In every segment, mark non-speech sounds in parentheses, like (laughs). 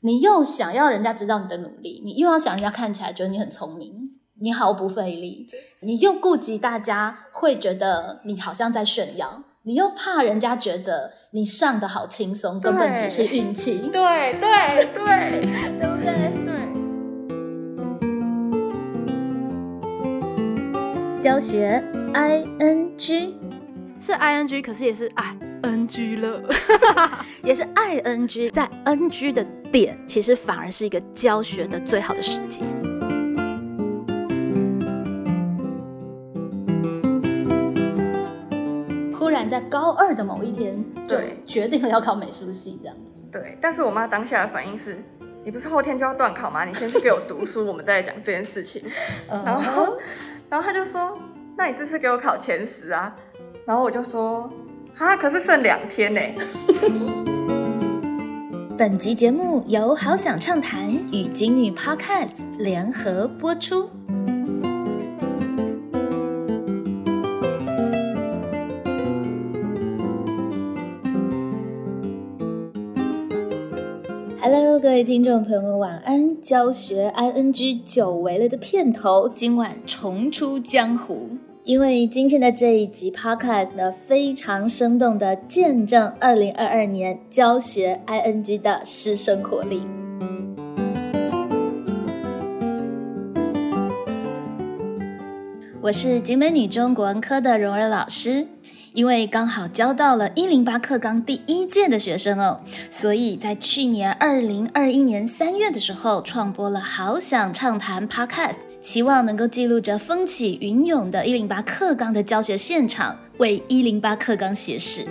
你又想要人家知道你的努力，你又要想人家看起来觉得你很聪明，你毫不费力，你又顾及大家会觉得你好像在炫耀，你又怕人家觉得你上的好轻松，根本只是运气。对对对，对不对？对。教学 I N G 是 I N G，可是也是 I N G 了，(laughs) 也是 I N G，在 N G 的点，其实反而是一个教学的最好的时机。忽然在高二的某一天，对，决定了要考美术系，这样子。对，但是我妈当下的反应是：你不是后天就要断考吗？你先去给我读书，我们再来讲这件事情。(laughs) 然后，然后他就说：那你这次给我考前十啊？然后我就说：啊，可是剩两天呢。(laughs) 本集节目由好想畅谈与金女 Podcast 联合播出。Hello，各位听众朋友们，晚安！教学 ING 久违了的片头，今晚重出江湖。因为今天的这一集 podcast 呢，非常生动的见证二零二二年教学 ing 的师生活力。我是景美女中国文科的蓉儿老师，因为刚好教到了一零八课纲第一届的学生哦，所以在去年二零二一年三月的时候，创播了好想畅谈 podcast。期望能够记录着风起云涌的“一零八课纲”的教学现场，为“一零八课纲”写史。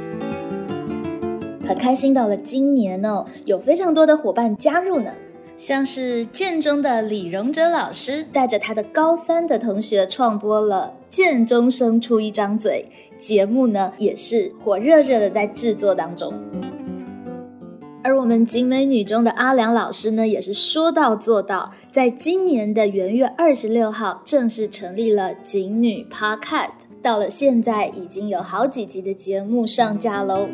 很开心，到了今年哦，有非常多的伙伴加入呢，像是建中的李荣哲老师，带着他的高三的同学创播了《建中生出一张嘴》节目呢，也是火热热的在制作当中。而我们景美女中的阿良老师呢，也是说到做到，在今年的元月二十六号正式成立了景女 Podcast，到了现在已经有好几集的节目上架喽。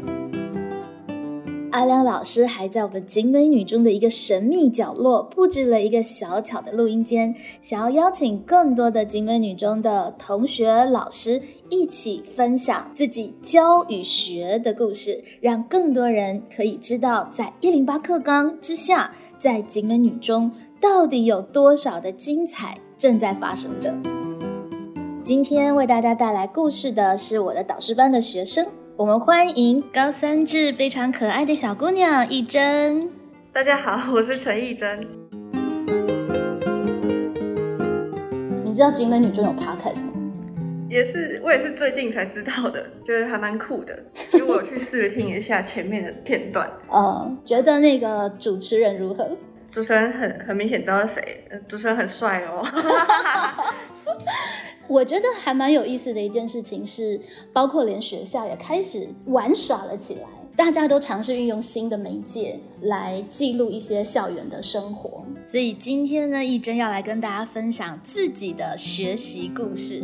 阿良老师还在我们景美女中的一个神秘角落布置了一个小巧的录音间，想要邀请更多的景美女中的同学、老师一起分享自己教与学的故事，让更多人可以知道，在一零八课纲之下，在景美女中到底有多少的精彩正在发生着。今天为大家带来故事的是我的导师班的学生。我们欢迎高三至非常可爱的小姑娘一珍。大家好，我是陈一珍。你知道景美女中有 podcast 吗？也是，我也是最近才知道的，觉得还蛮酷的，(laughs) 因为我去试听一下前面的片段。嗯，觉得那个主持人如何？主持人很很明显知道是谁，主持人很帅哦。(laughs) 我觉得还蛮有意思的一件事情是，包括连学校也开始玩耍了起来，大家都尝试运用新的媒介来记录一些校园的生活。所以今天呢，一真要来跟大家分享自己的学习故事。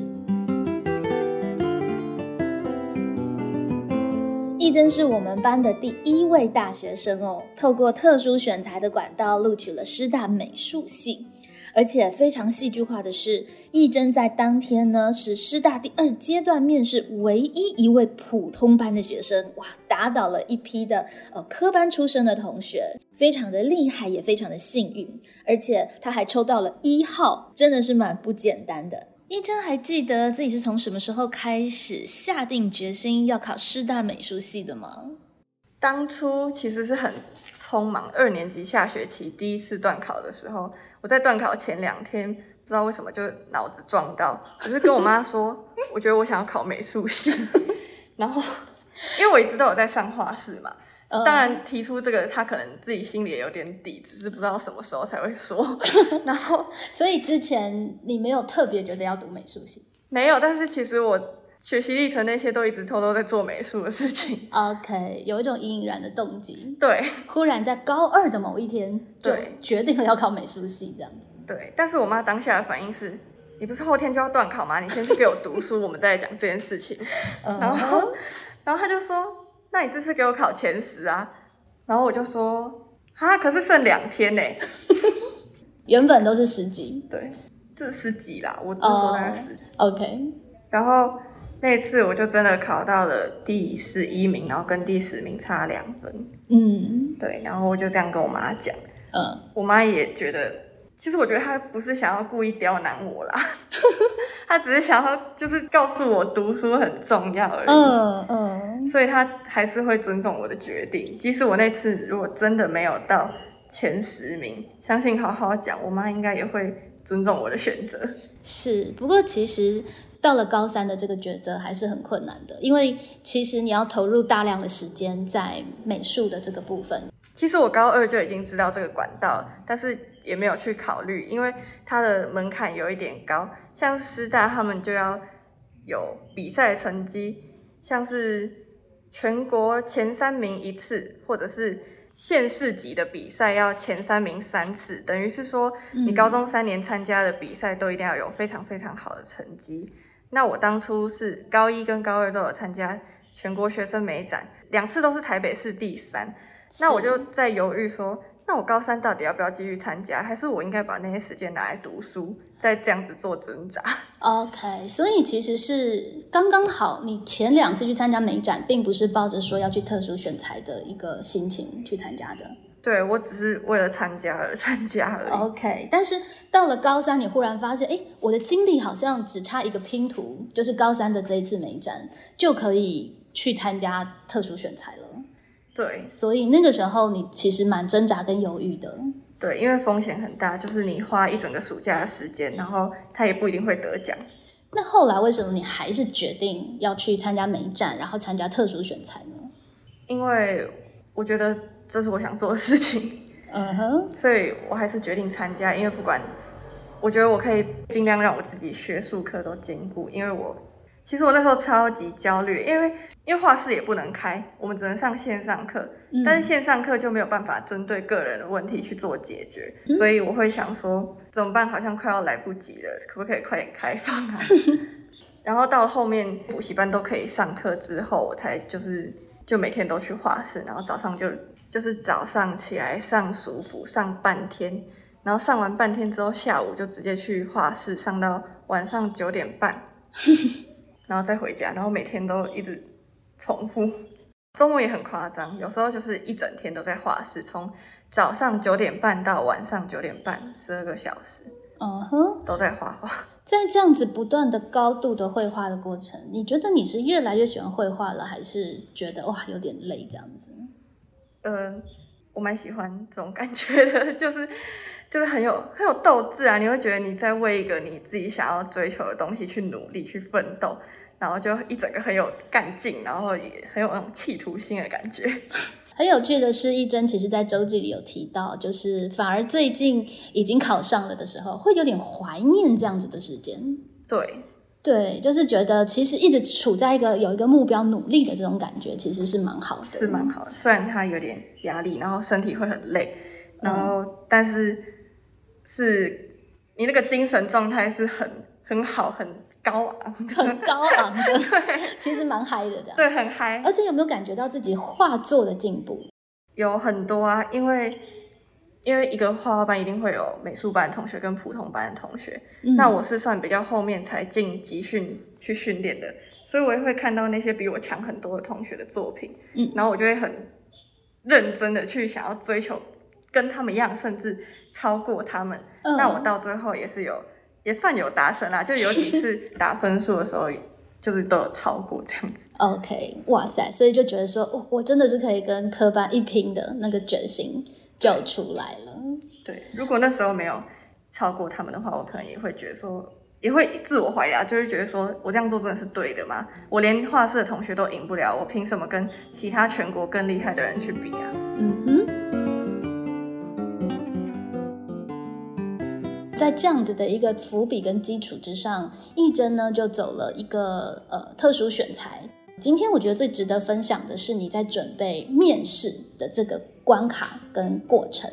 一真是我们班的第一位大学生哦，透过特殊选材的管道录取了师大美术系。而且非常戏剧化的是，义珍在当天呢是师大第二阶段面试唯一一位普通班的学生，哇，打倒了一批的呃科班出身的同学，非常的厉害，也非常的幸运。而且他还抽到了一号，真的是蛮不简单的。义珍还记得自己是从什么时候开始下定决心要考师大美术系的吗？当初其实是很匆忙，二年级下学期第一次段考的时候。我在断考前两天，不知道为什么就脑子撞到，我就跟我妈说，我觉得我想要考美术系。(laughs) 然后，因为我一直都有在上画室嘛，当然提出这个，他可能自己心里也有点底，只是不知道什么时候才会说。(laughs) 然后，所以之前你没有特别觉得要读美术系？没有，但是其实我学习历程那些都一直偷偷在做美术的事情。(laughs) OK，有一种隐隐然的动机。对，忽然在高二的某一天，就决定了要考美术系这样子。对，但是我妈当下的反应是：你不是后天就要断考吗？你先去给我读书，我们再来讲这件事情。(laughs) 然后，然后他就说：那你这次给我考前十啊？然后我就说：啊，可是剩两天呢。(laughs) 原本都是十级，对，就是十级啦。我那时候大概十。OK。然后那次我就真的考到了第十一名，然后跟第十名差两分。嗯，对。然后我就这样跟我妈讲。嗯。我妈也觉得，其实我觉得她不是想要故意刁难我啦，(laughs) 她只是想要就是告诉我读书很重要而已。嗯嗯。所以她还是会尊重我的决定，即使我那次如果真的没有到。前十名，相信好好讲，我妈应该也会尊重我的选择。是，不过其实到了高三的这个抉择还是很困难的，因为其实你要投入大量的时间在美术的这个部分。其实我高二就已经知道这个管道，但是也没有去考虑，因为它的门槛有一点高。像师大他们就要有比赛成绩，像是全国前三名一次，或者是。县市级的比赛要前三名三次，等于是说你高中三年参加的比赛都一定要有非常非常好的成绩。那我当初是高一跟高二都有参加全国学生美展，两次都是台北市第三。那我就在犹豫说。那我高三到底要不要继续参加，还是我应该把那些时间拿来读书，再这样子做挣扎？(laughs) OK，所以其实是刚刚好，你前两次去参加美展，并不是抱着说要去特殊选材的一个心情去参加的。对，我只是为了参加而参加而已。OK，但是到了高三，你忽然发现，哎，我的经历好像只差一个拼图，就是高三的这一次美展就可以去参加特殊选材了。对，所以那个时候你其实蛮挣扎跟犹豫的。对，因为风险很大，就是你花一整个暑假的时间，然后他也不一定会得奖。那后来为什么你还是决定要去参加美展，然后参加特殊选材呢？因为我觉得这是我想做的事情。嗯哼，所以我还是决定参加，因为不管，我觉得我可以尽量让我自己学术课都兼顾，因为我。其实我那时候超级焦虑，因为因为画室也不能开，我们只能上线上课，但是线上课就没有办法针对个人的问题去做解决，所以我会想说怎么办？好像快要来不及了，可不可以快点开放啊？(laughs) 然后到后面补习班都可以上课之后，我才就是就每天都去画室，然后早上就就是早上起来上暑辅上半天，然后上完半天之后，下午就直接去画室上到晚上九点半。(laughs) 然后再回家，然后每天都一直重复，周末也很夸张，有时候就是一整天都在画室，从早上九点半到晚上九点半，十二个小时，嗯哼，都在画画。在这样子不断的高度的绘画的过程，你觉得你是越来越喜欢绘画了，还是觉得哇有点累这样子？嗯，我蛮喜欢这种感觉的，(laughs) 就是就是很有很有斗志啊！你会觉得你在为一个你自己想要追求的东西去努力去奋斗。然后就一整个很有干劲，然后也很有那种企图心的感觉。(laughs) 很有趣的是，一真其实在周记里有提到，就是反而最近已经考上了的时候，会有点怀念这样子的时间。对，对，就是觉得其实一直处在一个有一个目标努力的这种感觉，其实是蛮好的，是蛮好的。虽然他有点压力，然后身体会很累，然后但是是你那个精神状态是很很好很。高昂，很高昂的，(laughs) 对，其实蛮嗨的，这样，对，很嗨。而且有没有感觉到自己画作的进步？有很多啊，因为因为一个画画班一定会有美术班的同学跟普通班的同学，那我是算比较后面才进集训去训练的，所以我也会看到那些比我强很多的同学的作品，嗯，然后我就会很认真的去想要追求跟他们一样，甚至超过他们。那我到最后也是有。也算有达成啦，就有几次打分数的时候，(laughs) 就是都有超过这样子。OK，哇塞，所以就觉得说，我我真的是可以跟科班一拼的那个决心就出来了。对，如果那时候没有超过他们的话，我可能也会觉得说，也会自我怀疑啊，就会觉得说我这样做真的是对的吗？我连画室的同学都赢不了，我凭什么跟其他全国更厉害的人去比啊？嗯哼。在这样子的一个伏笔跟基础之上，义珍呢就走了一个呃特殊选材。今天我觉得最值得分享的是你在准备面试的这个关卡跟过程。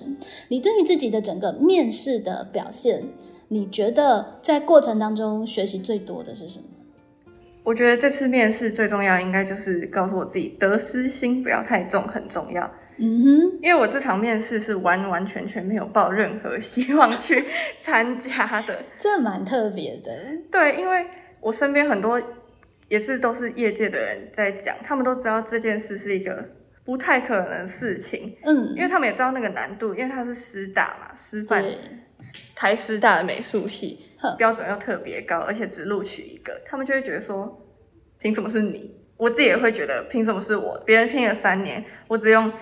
你对于自己的整个面试的表现，你觉得在过程当中学习最多的是什么？我觉得这次面试最重要应该就是告诉我自己得失心不要太重，很重要。嗯哼，因为我这场面试是完完全全没有抱任何希望去 (laughs) 参加的。这蛮特别的。对，因为我身边很多也是都是业界的人在讲，他们都知道这件事是一个不太可能的事情，嗯因，为他们也知道那个难度，因为他是师大嘛，师范，台师大的美术系标准又特别高，而且只录取一个，他们就会觉得说，凭什么是你？我自己也会觉得，凭什么是我？别人拼了三年，我只用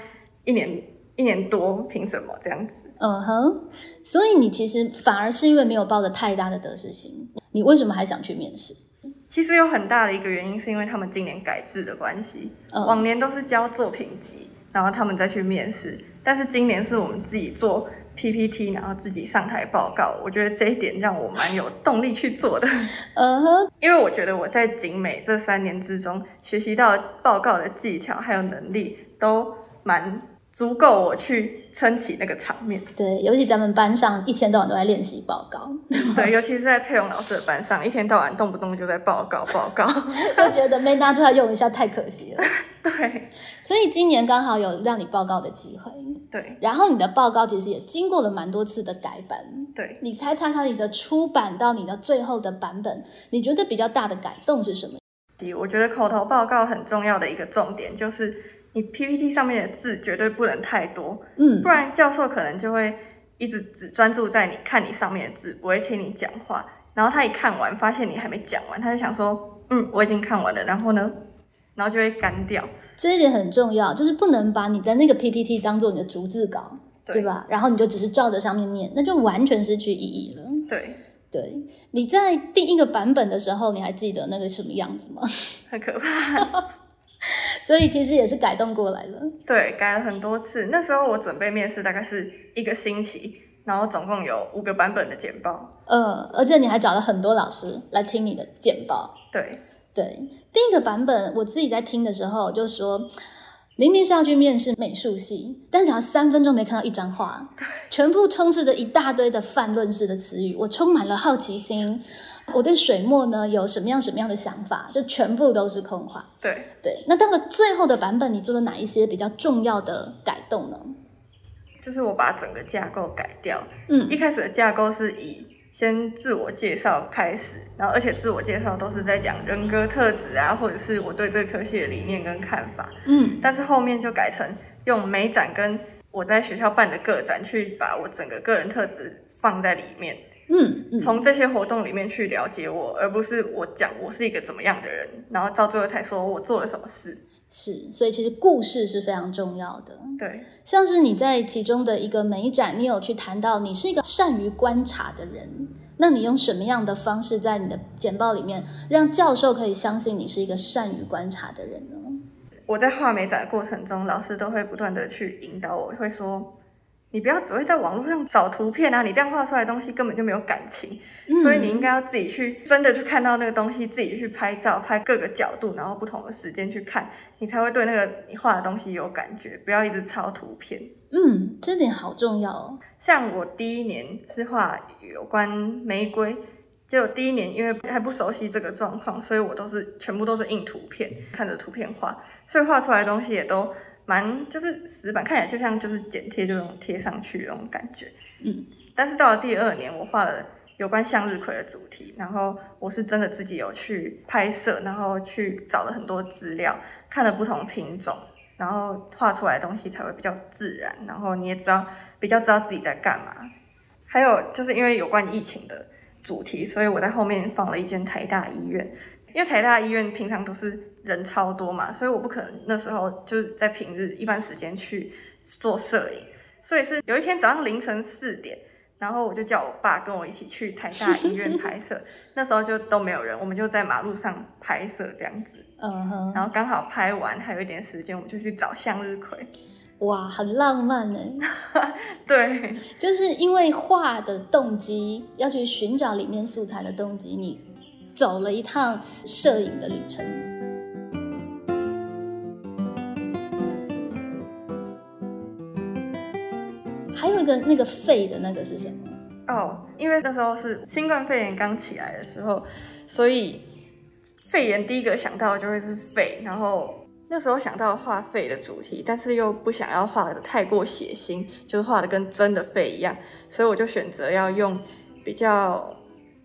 一年一年多，凭什么这样子？嗯哼，所以你其实反而是因为没有抱着太大的得失心，你为什么还想去面试？其实有很大的一个原因，是因为他们今年改制的关系，嗯往年都是交作品集，然后他们再去面试，但是今年是我们自己做 PPT，然后自己上台报告。我觉得这一点让我蛮有动力去做的。(laughs) 嗯哼，因为我觉得我在景美这三年之中学习到报告的技巧还有能力，都蛮足够我去撑起那个场面。对，尤其咱们班上一天到晚都在练习报告，(laughs) 对，尤其是在佩蓉老师的班上，一天到晚动不动就在报告报告。(laughs) 就觉得没拿出来用一下太可惜了。(laughs) 对所以今年刚好有让你报告的机会，对然后你的报告其实也经过了蛮多次的改版。对，你猜猜看，你的出版到你的最后的版本，你觉得比较大的改动是什么？我觉得口头报告很重要的一个重点就是，你 PPT 上面的字绝对不能太多，嗯不然教授可能就会一直只专注在你看你上面的字，不会听你讲话。然后他一看完，发现你还没讲完，他就想说，嗯，我已经看完了，然后呢，然后就会干掉。这一点很重要，就是不能把你的那个 PPT 当做你的逐字稿，对对吧？然后你就只是照着上面念，那就完全失去意义了。对，对，你在第一个版本的时候，你还记得那个什么样子吗？很可怕。(laughs) 所以其实也是改动过来了。对，改了很多次。那时候我准备面试大概是一个星期，然后总共有五个版本的简报。呃，而且你还找了很多老师来听你的简报。对，对，第一个版本我自己在听的时候就说，明明是要去面试美术系，但只要三分钟没看到一张画，(laughs) 全部充斥着一大堆的泛论式的词语，我充满了好奇心。我对水墨呢有什么样什么样的想法，就全部都是空话。对，对，那到了最后的版本，你做了哪一些比较重要的改动呢？就是我把整个架构改掉。嗯一开始的架构是以先自我介绍开始，然后而且自我介绍都是在讲人格特质啊，或者是我对这个科系的理念跟看法。嗯但是后面就改成用美展跟我在学校办的个展去把我整个个人特质放在里面，嗯嗯，从这些活动里面去了解我，而不是我讲我是一个怎么样的人，然后到最后才说我做了什么事。是，所以其实故事是非常重要的。对，像是你在其中的一个美展，你有去谈到你是一个善于观察的人，那你用什么样的方式在你的简报里面让教授可以相信你是一个善于观察的人呢？我在画美展的过程中，老师都会不断的去引导我，会说。你不要只会在网络上找图片啊，你这样画出来的东西根本就没有感情，所以你应该要自己去真的去看到那个东西，自己去拍照，拍各个角度，然后不同的时间去看，你才会对那个你画的东西有感觉，不要一直抄图片。嗯，这点好重要哦。像我第一年是画有关玫瑰，结果第一年因为还不熟悉这个状况，所以我都是全部都是印图片，看着图片画，所以画出来的东西也都蛮就是死板，看起来就像就是剪贴就那种贴上去的那种感觉。嗯，但是到了第二年，我画了有关向日葵的主题，然后我是真的自己有去拍摄，然后去找了很多资料，看了不同品种，然后画出来的东西才会比较自然，然后你也知道比较知道自己在干嘛。还有就是因为有关疫情的主题，所以我在后面放了一间台大医院，因为台大医院平常都是人超多嘛，所以我不可能那时候就是在平日一般时间去做摄影，所以是有一天早上凌晨四点。然后我就叫我爸跟我一起去台大医院拍摄，(laughs) 那时候就都没有人，我们就在马路上拍摄这样子。嗯哼，然后刚好拍完还有一点时间，我们就去找向日葵。(laughs) 哇，很浪漫 (laughs) 呢。对就是因为画的动机要去寻找里面素材的动机，你走了一趟摄影的旅程。还有一个那个肺的那个是什么？哦，因为那时候是新冠肺炎刚起来的时候，所以肺炎第一个想到就会是肺，然后那时候想到画肺的主题，但是又不想要画的太过血腥，就是画的跟真的肺一样，所以我就选择要用比较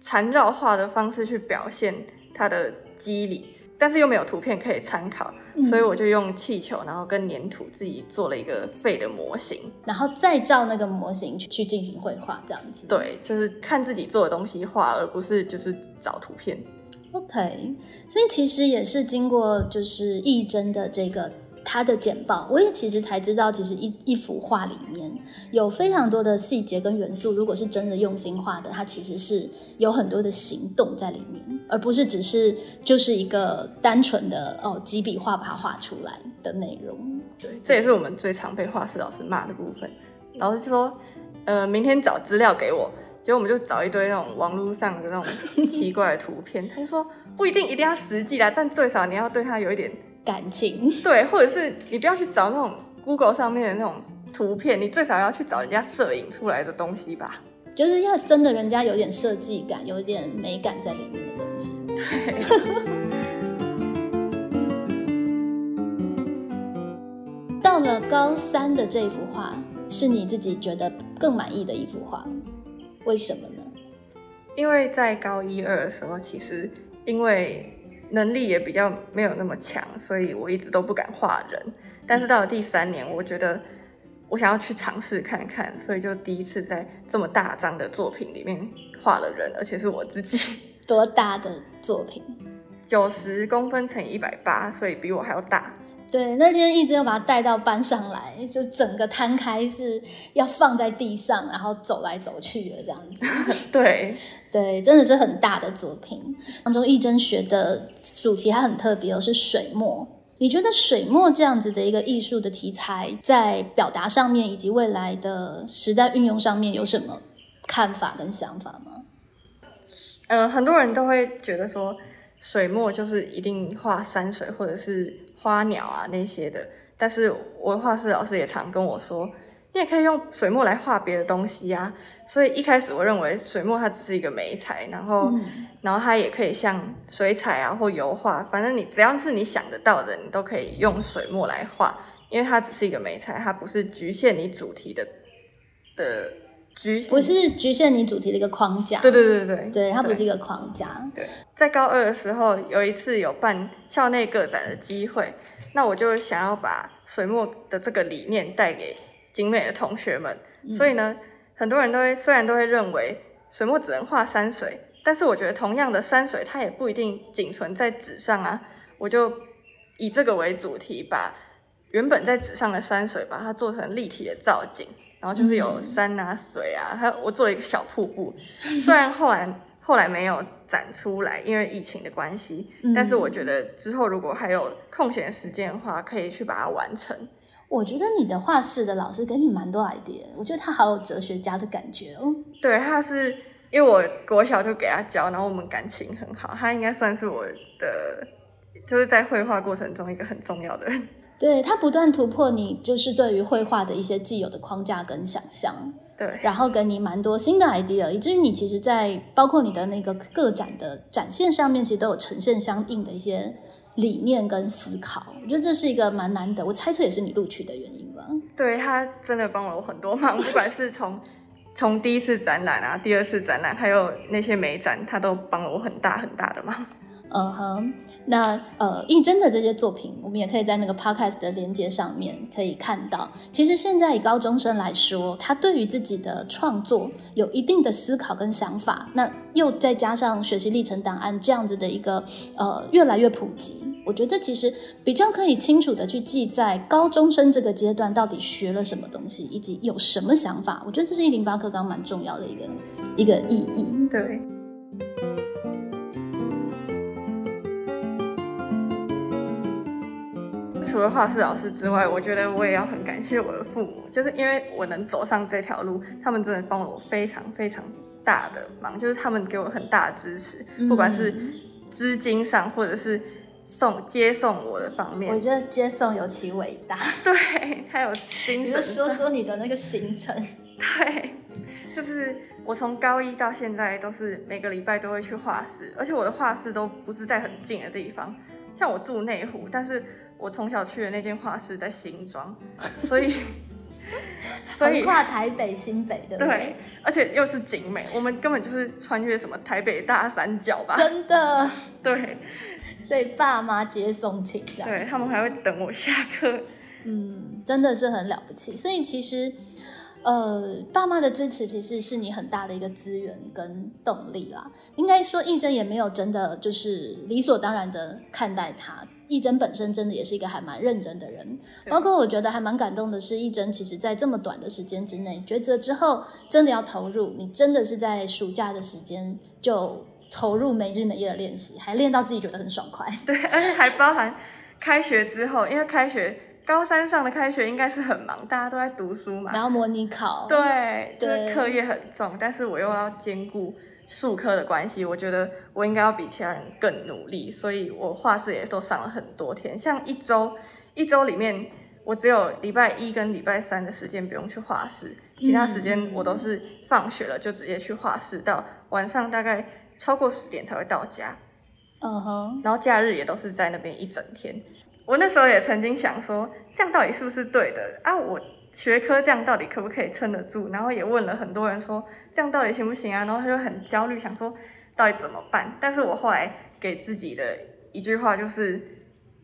缠绕画的方式去表现它的肌理。但是又没有图片可以参考，所以我就用气球，然后跟粘土自己做了一个肺的模型，然后再照那个模型去去进行绘画，这样子。对，就是看自己做的东西画，而不是就是找图片。OK，所以其实也是经过就是义珍的这个。他的简报，我也其实才知道，其实一一幅画里面有非常多的细节跟元素。如果是真的用心画的，它其实是有很多的行动在里面，而不是只是就是一个单纯的哦几笔画把它画出来的内容。对，这也是我们最常被画室老师骂的部分。老师就说，呃，明天找资料给我，结果我们就找一堆那种网络上的那种奇怪的图片。他就说，不一定一定要实际啦，但最少你要对它有一点。感情 (laughs) 对，或者是你不要去找那种 Google 上面的那种图片，你最少要去找人家摄影出来的东西吧。就是要真的人家有点设计感，有点美感在里面的东西。对。(laughs) 到了高三的这幅画，是你自己觉得更满意的一幅画，为什么呢？因为在高一二的时候，其实因为。能力也比较没有那么强，所以我一直都不敢画人。但是到了第三年，我觉得我想要去尝试看看，所以就第一次在这么大张的作品里面画了人，而且是我自己。多大的作品？九十公分乘以一百八，所以比我还要大。对，那天一直要把它带到班上来，就整个摊开是要放在地上，然后走来走去的这样子。(laughs) 对。对，真的是很大的作品。当中，义真学的主题还很特别哦，是水墨。你觉得水墨这样子的一个艺术的题材，在表达上面以及未来的时代运用上面，有什么看法跟想法吗？嗯，很多人都会觉得说，水墨就是一定画山水或者是花鸟啊那些的。但是，我画室老师也常跟我说。你也可以用水墨来画别的东西呀，所以一开始我认为水墨它只是一个媒材，然后，然后它也可以像水彩啊或油画，反正你只要是你想得到的，你都可以用水墨来画，因为它只是一个媒材，它不是局限你主题的的局，不是局限你主题的一个框架。对对对对对，它不是一个框架。对，在高二的时候有一次有办校内个展的机会，那我就想要把水墨的这个理念带给。精美的同学们，所以呢，很多人都会虽然都会认为水墨只能画山水，但是我觉得同样的山水它也不一定仅存在纸上啊。我就以这个为主题，把原本在纸上的山水，把它做成立体的造景，然后就是有山啊、水啊，还有我做了一个小瀑布。虽然后来后来没有展出来，因为疫情的关系，但是我觉得之后如果还有空闲时间的话，可以去把它完成。我觉得你的画室的老师给你蛮多 idea，我觉得他好有哲学家的感觉哦。对，他是因为我国小就给他教，然后我们感情很好，他应该算是我的，就是在绘画过程中一个很重要的人。对他不断突破你就是对于绘画的一些既有的框架跟想象，对，然后给你蛮多新的 idea，以至于你其实，在包括你的那个个展的展现上面，其实都有呈现相应的一些。理念跟思考，我觉得这是一个蛮难得。我猜测也是你录取的原因吧。对他真的帮了我很多忙，不管是从从第一次展览啊、第二次展览，还有那些美展，他都帮了我很大很大的忙。嗯哼，那呃，应真的这些作品，我们也可以在那个 podcast 的连接上面可以看到。其实现在以高中生来说，他对于自己的创作有一定的思考跟想法，那又再加上学习历程档案这样子的一个呃越来越普及，我觉得其实比较可以清楚的去记在高中生这个阶段到底学了什么东西，以及有什么想法。我觉得这是一零八课纲蛮重要的一个一个意义。对。除了画室老师之外，我觉得我也要很感谢我的父母，就是因为我能走上这条路，他们真的帮了我非常非常大的忙，就是他们给我很大的支持，不管是资金上或者是送接送我的方面。我觉得接送尤其伟大，对，还有精神。说说你的那个行程。(laughs) 对，就是我从高一到现在都是每个礼拜都会去画室，而且我的画室都不是在很近的地方，像我住内湖，但是。我从小去的那间画室在新庄，(laughs) 所以 (laughs) 所以横跨台北、新北，对不对？而且又是景美，我们根本就是穿越什么台北大三角吧？真的，(laughs) 对。所以爸妈接送请假，对他们还会等我下课。嗯，真的是很了不起。所以其实。呃，爸妈的支持其实是你很大的一个资源跟动力啦。应该说，义珍也没有真的就是理所当然的看待他。义珍本身真的也是一个还蛮认真的人。包括我觉得还蛮感动的是，义珍其实在这么短的时间之内抉择之后，真的要投入。你真的是在暑假的时间就投入每日每夜的练习，还练到自己觉得很爽快。对，而且还包含开学之后，因为开学。高三上的开学应该是很忙，大家都在读书嘛，然后模拟考，对，就是课业很重，但是我又要兼顾数科的关系，我觉得我应该要比其他人更努力，所以我画室也都上了很多天，像一周一周里面，我只有礼拜一跟礼拜三的时间不用去画室，其他时间我都是放学了就直接去画室，到晚上大概超过十点才会到家，嗯哼，然后假日也都是在那边一整天。我那时候也曾经想说，这样到底是不是对的啊？我学科这样到底可不可以撑得住？然后也问了很多人说，这样到底行不行啊？然后他就很焦虑，想说到底怎么办？但是我后来给自己的一句话就是，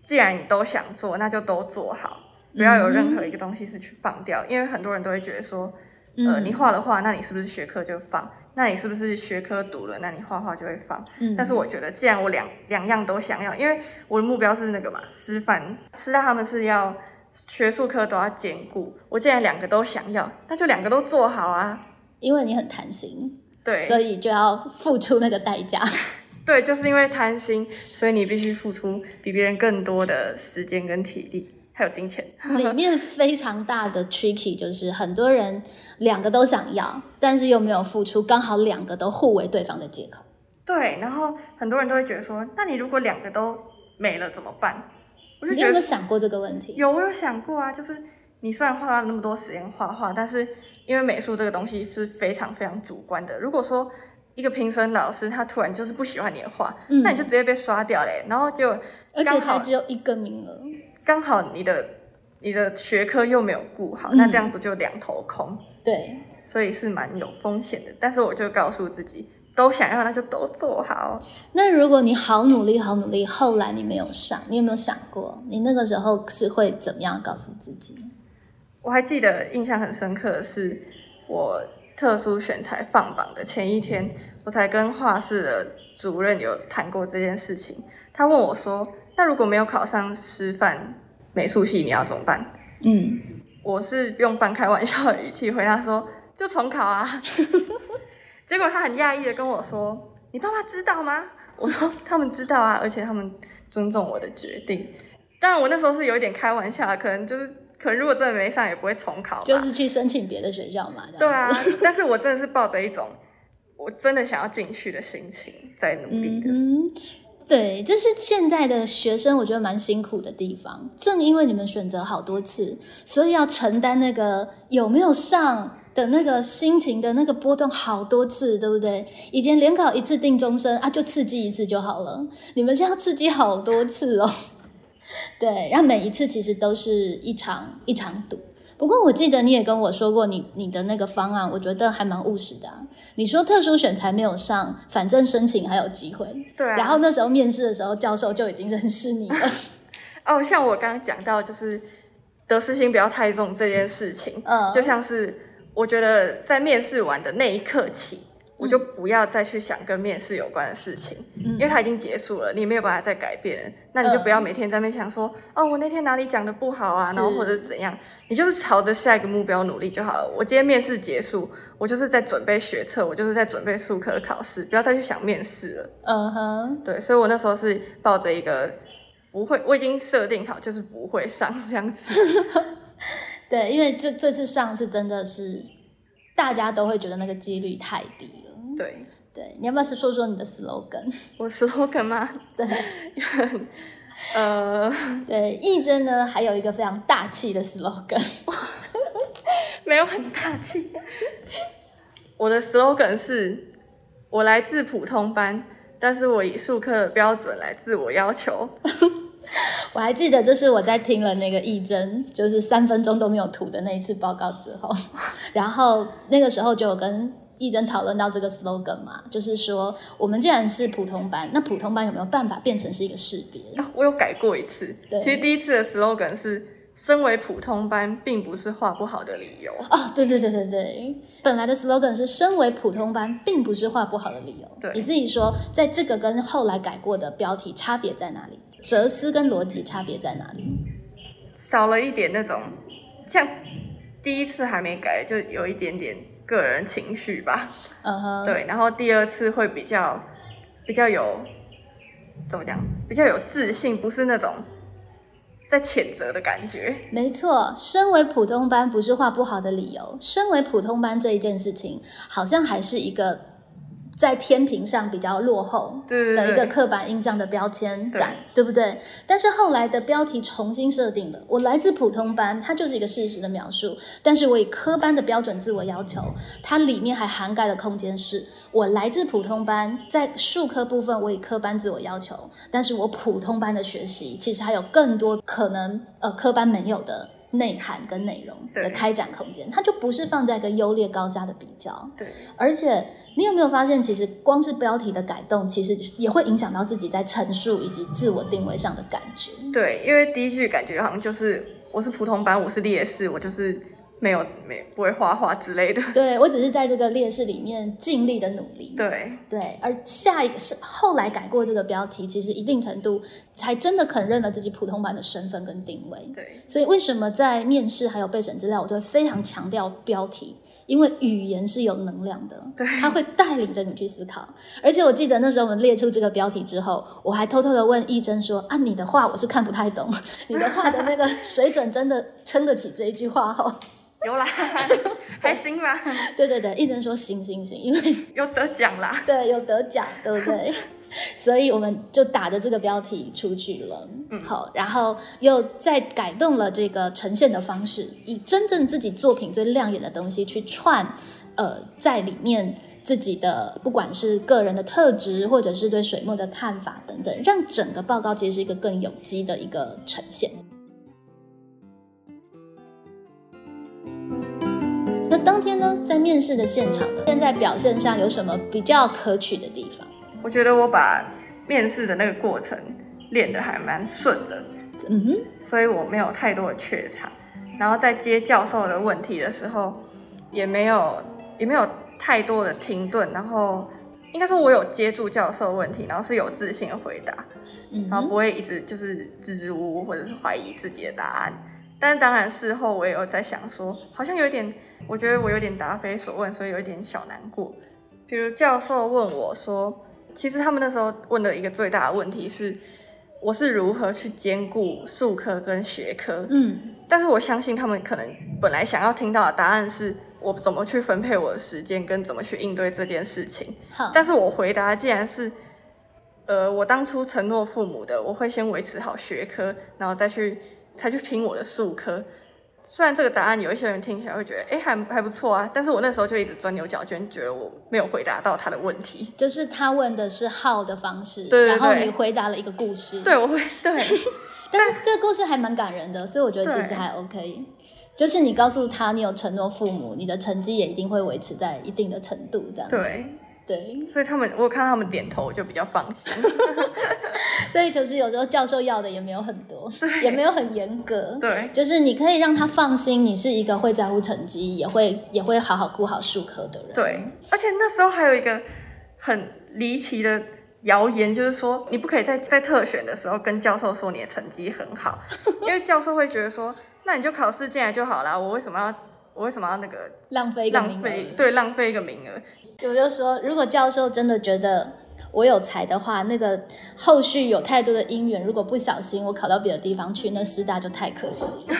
既然你都想做，那就都做好，不要有任何一个东西是去放掉，因为很多人都会觉得说，呃，你画了画，那你是不是学科就放？那你是不是学科读了？那你画画就会放。嗯，但是我觉得，既然我两两样都想要，因为我的目标是那个嘛，师范师大他们是要学术科都要兼顾。我既然两个都想要，那就两个都做好啊。因为你很贪心，对，所以就要付出那个代价。对，就是因为贪心，所以你必须付出比别人更多的时间跟体力。还有金钱，(laughs) 里面非常大的 tricky 就是很多人两个都想要，但是又没有付出，刚好两个都互为对方的借口。对，然后很多人都会觉得说，那你如果两个都没了怎么办？我就你有没有想过这个问题？有，我有想过啊，就是你虽然花了那么多时间画画，但是因为美术这个东西是非常非常主观的。如果说一个评审老师他突然就是不喜欢你的画，那你就直接被刷掉嘞，然后就而且才只有一个名额。刚好你的你的学科又没有顾好，那这样不就两头空？对，所以是蛮有风险的。但是我就告诉自己，都想要那就都做好。那如果你好努力好努力，后来你没有上，你有没有想过，你那个时候是会怎么样告诉自己？我还记得印象很深刻的是，我特殊选材放榜的前一天，我才跟画室的主任有谈过这件事情。他问我说。那如果没有考上师范美术系，你要怎么办？嗯，我是用半开玩笑的语气回答说，就重考啊。(laughs) 结果他很讶异的跟我说：“你爸妈知道吗？”我说：“他们知道啊，而且他们尊重我的决定。”当然，我那时候是有一点开玩笑，可能就是，可能如果真的没上，也不会重考，就是去申请别的学校嘛。对啊，但是我真的是抱着一种我真的想要进去的心情在努力的。对，这是现在的学生，我觉得蛮辛苦的地方。正因为你们选择好多次，所以要承担那个有没有上的那个心情的那个波动好多次，对不对？以前联考一次定终身啊，就刺激一次就好了。你们现在要刺激好多次哦。(laughs) 对，然后每一次其实都是一场一场赌。不过我记得你也跟我说过，你你的那个方案，我觉得还蛮务实的。你说特殊选材没有上，反正申请还有机会。对。然后那时候面试的时候，教授就已经认识你了。(laughs) 哦，像我刚刚讲到，就是得失心不要太重这件事情。嗯。就像是我觉得在面试完的那一刻起。我就不要再去想跟面试有关的事情，因为它已经结束了，你没有办法再改变。那你就不要每天在那想说，哦，我那天哪里讲的不好啊，然后或者怎样，你就是朝着下一个目标努力就好了。我今天面试结束，我就是在准备学测，我就是在准备数科考试，不要再去想面试了。嗯哼，对，所以我那时候是抱着一个不会，我已经设定好就是不会上这样子。(laughs) 对，因为这这次上是真的是大家都会觉得那个几率太低。对对，你要不要是说说你的 slogan？(laughs) 我 slogan 吗？对，(laughs) 呃，对，义珍呢还有一个非常大气的 slogan，(laughs) 没有很大气。我的 slogan 是：我来自普通班，但是我以数科的标准来自我要求。我还记得，就是我在听了那个义珍，就是三分钟都没有吐的那一次报告之后，然后那个时候就有跟义珍讨论到这个 slogan 嘛，就是说我们既然是普通班，那普通班有没有办法变成是一个识别？啊我有改过一次，对其实第一次的 slogan 是“身为普通班，并不是画不好的理由哦，对对对对对，本来的 slogan 是“身为普通班，并不是画不好的理由”。对你自己说，在这个跟后来改过的标题差别在哪里？哲思跟逻辑差别在哪里？”，少了一点那种像第一次还没改，就有一点点个人情绪吧。嗯哼，对，然后第二次会比较比较有怎么讲，比较有自信，不是那种在谴责的感觉。没错，身为普通班不是画不好的理由。身为普通班这一件事情，好像还是一个在天平上比较落后的一个刻板印象的标签感，对不对？但是后来的标题重新设定了，我来自普通班，它就是一个事实的描述。但是我以科班的标准自我要求，它里面还涵盖的空间是我来自普通班，在数科部分我以科班自我要求，但是我普通班的学习其实还有更多可能呃科班没有的。内涵跟内容的开展空间，它就不是放在一个优劣高下的比较，对，而且你有没有发现，其实光是标题的改动，其实也会影响到自己在陈述以及自我定位上的感觉。对，因为第一句感觉好像就是我是普通班，我是劣势，我就是没有没不会画画之类的。对我只是在这个劣势里面尽力的努力。对对，而下一个是后来改过这个标题，其实一定程度才真的肯认了自己普通版的身份跟定位。对所以为什么在面试还有备审资料，我都会非常强调标题，因为语言是有能量的，对它会带领着你去思考。而且我记得那时候我们列出这个标题之后，我还偷偷的问一真说：“啊，你的话我是看不太懂，(laughs) 你的话的那个水准真的撑得起这一句话哦？”有啦，还行吧，对对对，一直说：“行行行，因为有得奖啦。(laughs) 对有得奖，对不对？” (laughs) 所以我们就打着这个标题出去了，嗯，好，然后又再改动了这个呈现的方式，以真正自己作品最亮眼的东西去串，呃，在里面自己的不管是个人的特质，或者是对水墨的看法等等，让整个报告其实是一个更有机的一个呈现。那当天呢，在面试的现场呢，现在表现上有什么比较可取的地方？我觉得我把面试的那个过程练得还蛮顺的，嗯哼，所以我没有太多的怯场。然后在接教授的问题的时候，也没有也没有太多的停顿。然后应该说，我有接住教授问题，然后是有自信的回答，嗯，然后不会一直就是支支吾吾或者是怀疑自己的答案。但是当然事后我也有在想说，好像有点，我觉得我有点答非所问，所以有一点小难过。比如教授问我说，其实他们那时候问的一个最大的问题是，我是如何去兼顾术科跟学科。嗯但是我相信他们可能本来想要听到的答案是我怎么去分配我的时间，跟怎么去应对这件事情。好，但是我回答既然是，呃，我当初承诺父母的，我会先维持好学科，然后再去才去拼我的数科。虽然这个答案有一些人听起来会觉得，哎，还还不错啊，但是我那时候就一直钻牛角尖，觉得我没有回答到他的问题。就是他问的是号的方式，对对然后你回答了一个故事，对，我会对 (laughs) (laughs) 但是这个故事还蛮感人的，所以我觉得其实还 OK。就是你告诉他你有承诺父母，你的成绩也一定会维持在一定的程度，这样子对，对。所以他们我有看到他们点头，我就比较放心。(laughs) 所以就是有时候教授要的也没有很多，也没有很严格，对就是你可以让他放心，你是一个会在乎成绩，也会也会好好顾好术科的人。对，而且那时候还有一个很离奇的谣言，就是说你不可以在在特选的时候跟教授说你的成绩很好，因为教授会觉得说，那你就考试进来就好啦，我为什么要我为什么要那个浪费一个名额。浪费对浪费一个名额？我就说，如果教授真的觉得我有才的话，那个后续有太多的因缘，如果不小心我考到别的地方去，那师大就太可惜了。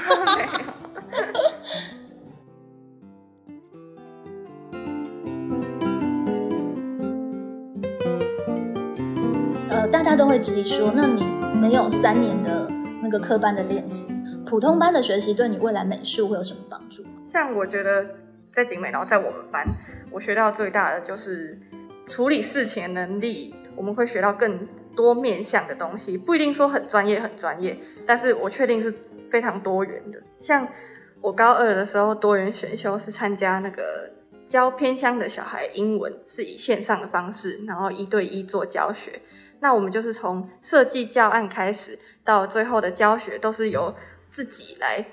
(laughs) 呃，大家都会质疑说，那你没有三年的那个科班的练习，普通班的学习对你未来美术会有什么帮助？像我觉得在景美，然后在我们班，我学到最大的就是处理事情的能力，我们会学到更多面向的东西，不一定说很专业很专业，但是我确定是非常多元的。像我高二的时候，多元选修是参加那个教偏乡的小孩英文，是以线上的方式，然后一对一做教学。那我们就是从设计教案开始，到最后的教学都是由自己来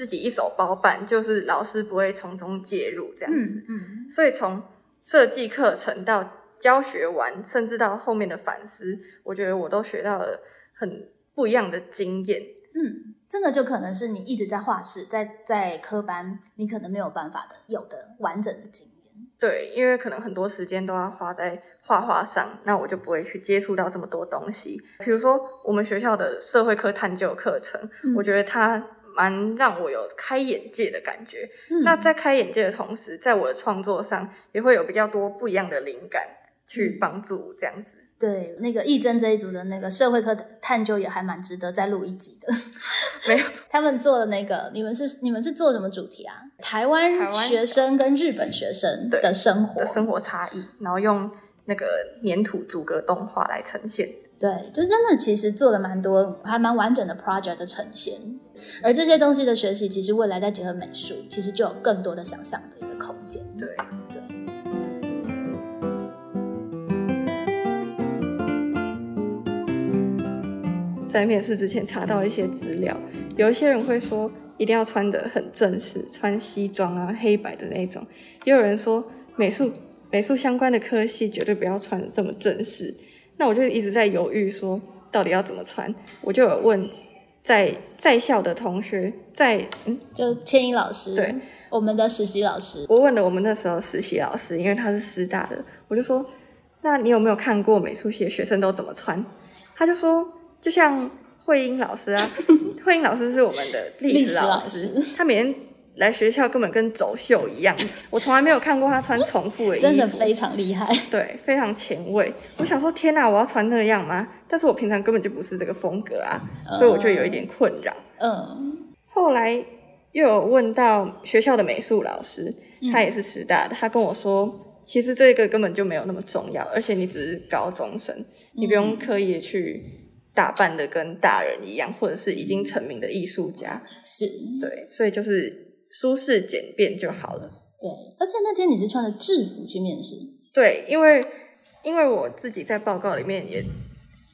自己一手包办，就是老师不会从中介入这样子。嗯所以从设计课程到教学完，甚至到后面的反思，我觉得我都学到了很不一样的经验。嗯，这个就可能是你一直在画室，在在科班，你可能没有办法的有的完整的经验。对，因为可能很多时间都要花在画画上，那我就不会去接触到这么多东西。比如说我们学校的社会科探究课程，嗯我觉得它蛮让我有开眼界的感觉。嗯那在开眼界的同时，在我的创作上也会有比较多不一样的灵感去帮助这样子。对，那个义珍这一组的那个社会科探究也还蛮值得再录一集的。没有，(laughs) 他们做的那个，你们是你们是做什么主题啊？台湾学生跟日本学生对的生活的，生活差异，然后用那个粘土逐格动画来呈现。对，就是真的，其实做了蛮多，还蛮完整的 project 的呈现。而这些东西的学习，其实未来再结合美术，其实就有更多的想象的一个空间。对，在面试之前查到一些资料，有一些人会说一定要穿得很正式，穿西装啊、黑白的那种；也有人说美术美术相关的科系绝对不要穿得这么正式。那我就一直在犹豫，说到底要怎么穿。我就有问在在校的同学，在嗯，就千一老师，对，我们的实习老师，我问了我们那时候实习老师，因为他是师大的，我就说：“那你有没有看过美术系的学生都怎么穿？”他就说：“就像慧英老师啊，(laughs) 慧英老师是我们的历历史老师他每天来学校根本跟走秀一样，我从来没有看过他穿重复的衣服，真的非常厉害。对，非常前卫。我想说，天哪，我要穿那样吗？但是我平常根本就不是这个风格啊，所以我就有一点困扰。嗯后来又有问到学校的美术老师，他也是师大的，他跟我说，其实这个根本就没有那么重要，而且你只是高中生，你不用刻意去打扮的跟大人一样，或者是已经成名的艺术家，是，对，所以就是舒适简便就好了。对。而且那天你是穿着制服去面试，对，因为因为我自己在报告里面也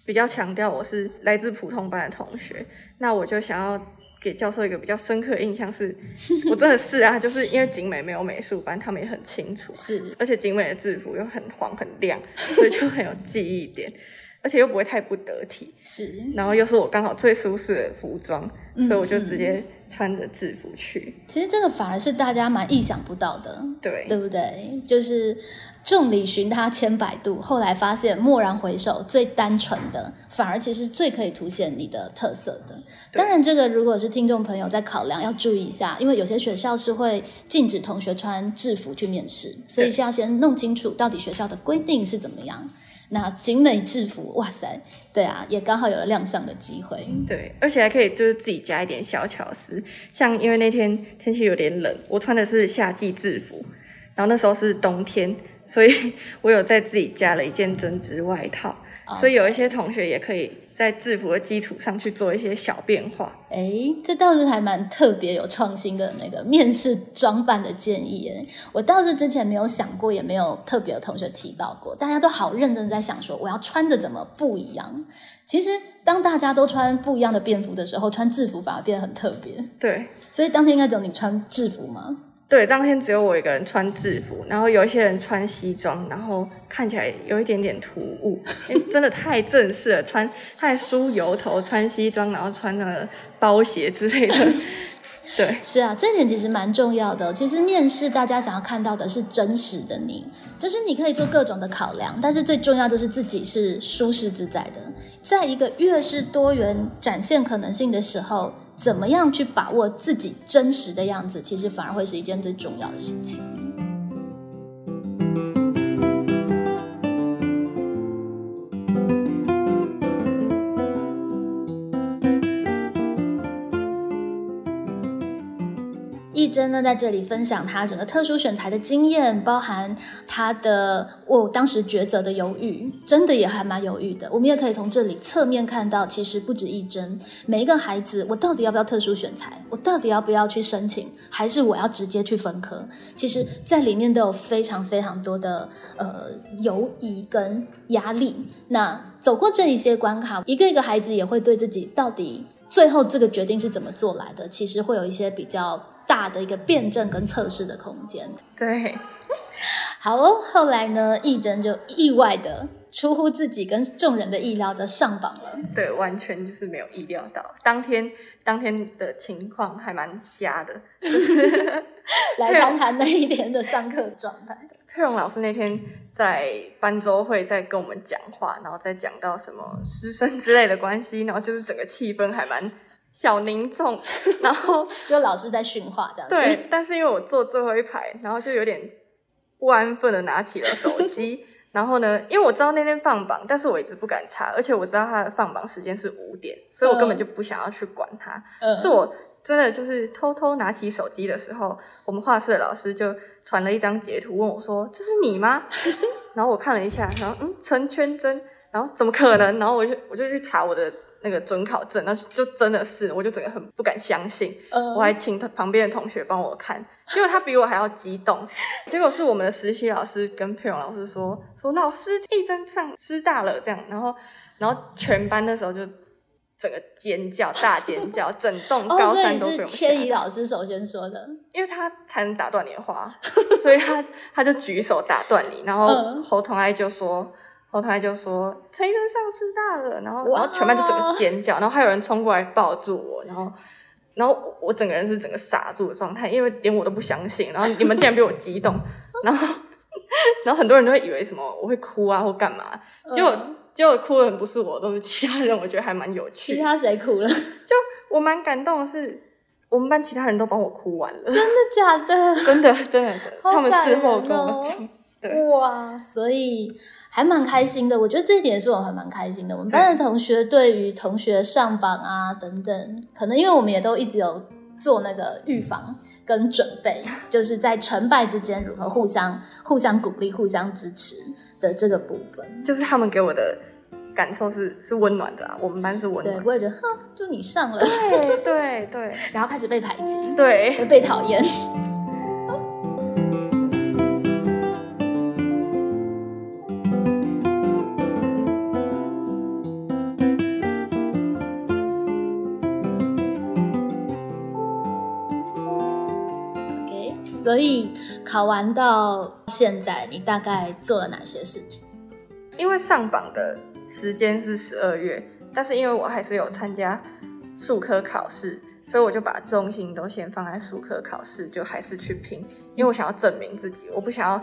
比较强调我是来自普通班的同学，那我就想要给教授一个比较深刻的印象是，我真的是啊，就是因为景美没有美术班，他们也很清楚，是而且景美的制服又很黄很亮，所以就很有记忆点，而且又不会太不得体，是，然后又是我刚好最舒适的服装，嗯所以我就直接穿着制服去，其实这个反而是大家蛮意想不到的，对对不对？就是众里寻他千百度，后来发现蓦然回首，最单纯的反而其实最可以凸显你的特色的。当然，这个如果是听众朋友在考量，要注意一下，因为有些学校是会禁止同学穿制服去面试，所以对是要先弄清楚到底学校的规定是怎么样。那景美制服，哇塞，对啊，也刚好有了亮相的机会。对，而且还可以就是自己加一点小巧思，像因为那天天气有点冷，我穿的是夏季制服，然后那时候是冬天，所以 (laughs) 我有在自己加了一件针织外套，所以有一些同学也可以在制服的基础上去做一些小变化。哎，这倒是还蛮特别有创新的那个面试装扮的建议哎，我倒是之前没有想过，也没有特别的同学提到过，大家都好认真在想说我要穿着怎么不一样。其实当大家都穿不一样的便服的时候，穿制服反而变得很特别。对所以当天应该只有你穿制服吗？对，当天只有我一个人穿制服，然后有一些人穿西装，然后看起来有一点点突兀，因为真的太正式了，穿太梳油头，穿西装，然后穿那个包鞋之类的，对。是啊，这点其实蛮重要的。其实面试大家想要看到的是真实的你，就是你可以做各种的考量，但是最重要就是自己是舒适自在的。在一个越是多元展现可能性的时候，怎么样去把握自己真实的样子，其实反而会是一件最重要的事情。义义珍呢，在这里分享她整个特殊选材的经验，包含她的我当时抉择的犹豫，真的也还蛮犹豫的。我们也可以从这里侧面看到，其实不止一珍，每一个孩子，我到底要不要特殊选材？我到底要不要去申请？还是我要直接去分科？其实，在里面都有非常非常多的呃犹疑跟压力。那走过这一些关卡，一个一个孩子也会对自己到底。最后这个决定是怎么做来的？其实会有一些比较大的一个辩证跟测试的空间。对，好哦。后来呢，义珍就意外的出乎自己跟众人的意料的上榜了。对，完全就是没有意料到。当天当天的情况还蛮瞎的。(laughs) 来谈谈那一天的上课状态。佩蓉老师那天在班周会在跟我们讲话，然后再讲到什么师生之类的关系，然后就是整个气氛还蛮小凝重，(laughs) 然后就老师在训话这样。对，但是因为我坐最后一排，然后就有点不安分的拿起了手机，(laughs) 然后呢，因为我知道那天放榜，但是我一直不敢查，而且我知道他的放榜时间是五点，所以我根本就不想要去管他。是我真的就是偷偷拿起手机的时候，我们画室的老师就。传了一张截图，问我说：“这是你吗？” (laughs) 然后我看了一下，然后嗯，陈圈真，然后怎么可能？然后我就我就去查我的那个准考证，那就真的是，我就整个很不敢相信。我还请他旁边的同学帮我看，结果他比我还要激动。结果是我们的实习老师跟佩蓉老师说：“说老师一真上师大了。”这样，然后然后全班那时候就。整个尖叫，大尖叫，整栋高三都不用千怡老师首先说的，因为他才能打断你的话，所以他他就举手打断你，然后侯同爱就说，侯同爱就说陈医生上师大了，然后然后全班就整个尖叫，然后还有人冲过来抱住我，然后然后我整个人是整个傻住的状态，因为连我都不相信，然后你们竟然比我激动，然后然后很多人都会以为什么我会哭啊或干嘛，结果。结果哭的人不是我，都是其他人。我觉得还蛮有趣。其他谁哭了？(laughs) 就我蛮感动的是，我们班其他人都帮我哭完了。真的假的？(laughs) 真的真的，他们事后跟我讲。哇，所以还蛮开心的。我觉得这一点是我还蛮开心的。我们班的同学对于同学上榜啊等等，可能因为我们也都一直有做那个预防跟准备，就是在成败之间如何互相互相鼓励、互相支持。的这个部分，就是他们给我的感受是是温暖的啊。我们班是温暖，对，我也觉得，哼，就你上了，对对对，(laughs) 然后开始被排挤，对，被讨厌。所以。考完到现在，你大概做了哪些事情？因为上榜的时间是十二月，但是因为我还是有参加数科考试，所以我就把重心都先放在数科考试，就还是去拼。因为我想要证明自己，我不想要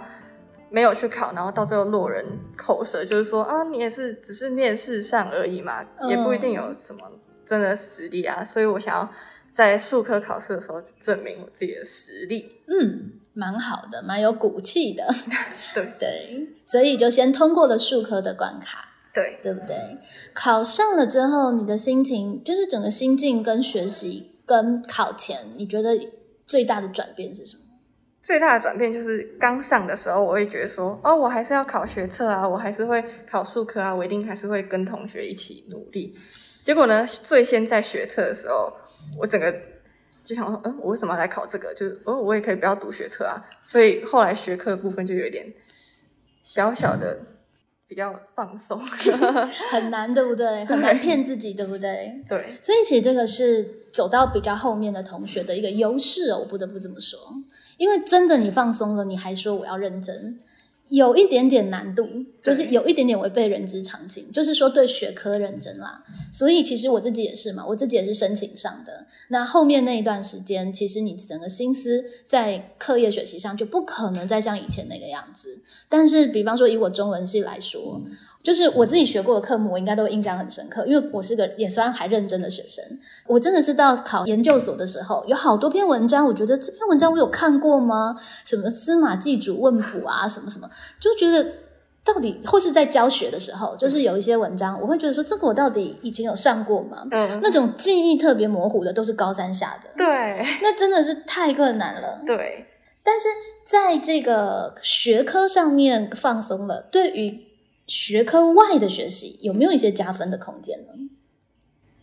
没有去考，然后到最后落人口舌，就是说啊，你也是只是面试上而已嘛，也不一定有什么真的实力啊。所以我想要在数科考试的时候证明我自己的实力。嗯。蛮好的，蛮有骨气的。(laughs) 对对，所以就先通过了数科的关卡。对，对不对？考上了之后，你的心情就是整个心境跟学习跟考前，你觉得最大的转变是什么？最大的转变就是刚上的时候，我会觉得说，哦，我还是要考学测啊，我还是会考数科啊，我一定还是会跟同学一起努力。结果呢，最先在学测的时候，我整个。就想说，嗯，我为什么要来考这个？就是，哦，我也可以不要读学测啊。所以后来学科部分就有点小小的比较放松，(laughs) 很难，对不对？很难骗自己，对不对？对。所以其实这个是走到比较后面的同学的一个优势哦，我不得不这么说。因为真的你放松了，你还说我要认真。有一点点难度，就是有一点点违背人之常情，就是说对学科认真啦。所以其实我自己也是嘛，我自己也是申请上的。那后面那一段时间，其实你整个心思在课业学习上就不可能再像以前那个样子。但是，比方说以我中文系来说。就是我自己学过的科目，我应该都印象很深刻，因为我是个也算还认真的学生。我真的是到考研究所的时候，有好多篇文章，我觉得这篇文章我有看过吗？什么司马祭祖问卜啊，什么什么，就觉得到底或是在教学的时候，就是有一些文章，我会觉得说，这个我到底以前有上过吗？嗯，那种记忆特别模糊的，都是高三下的，对那真的是太困难了。(laughs) 对，但是在这个学科上面放松了，对于学科外的学习，有没有一些加分的空间呢？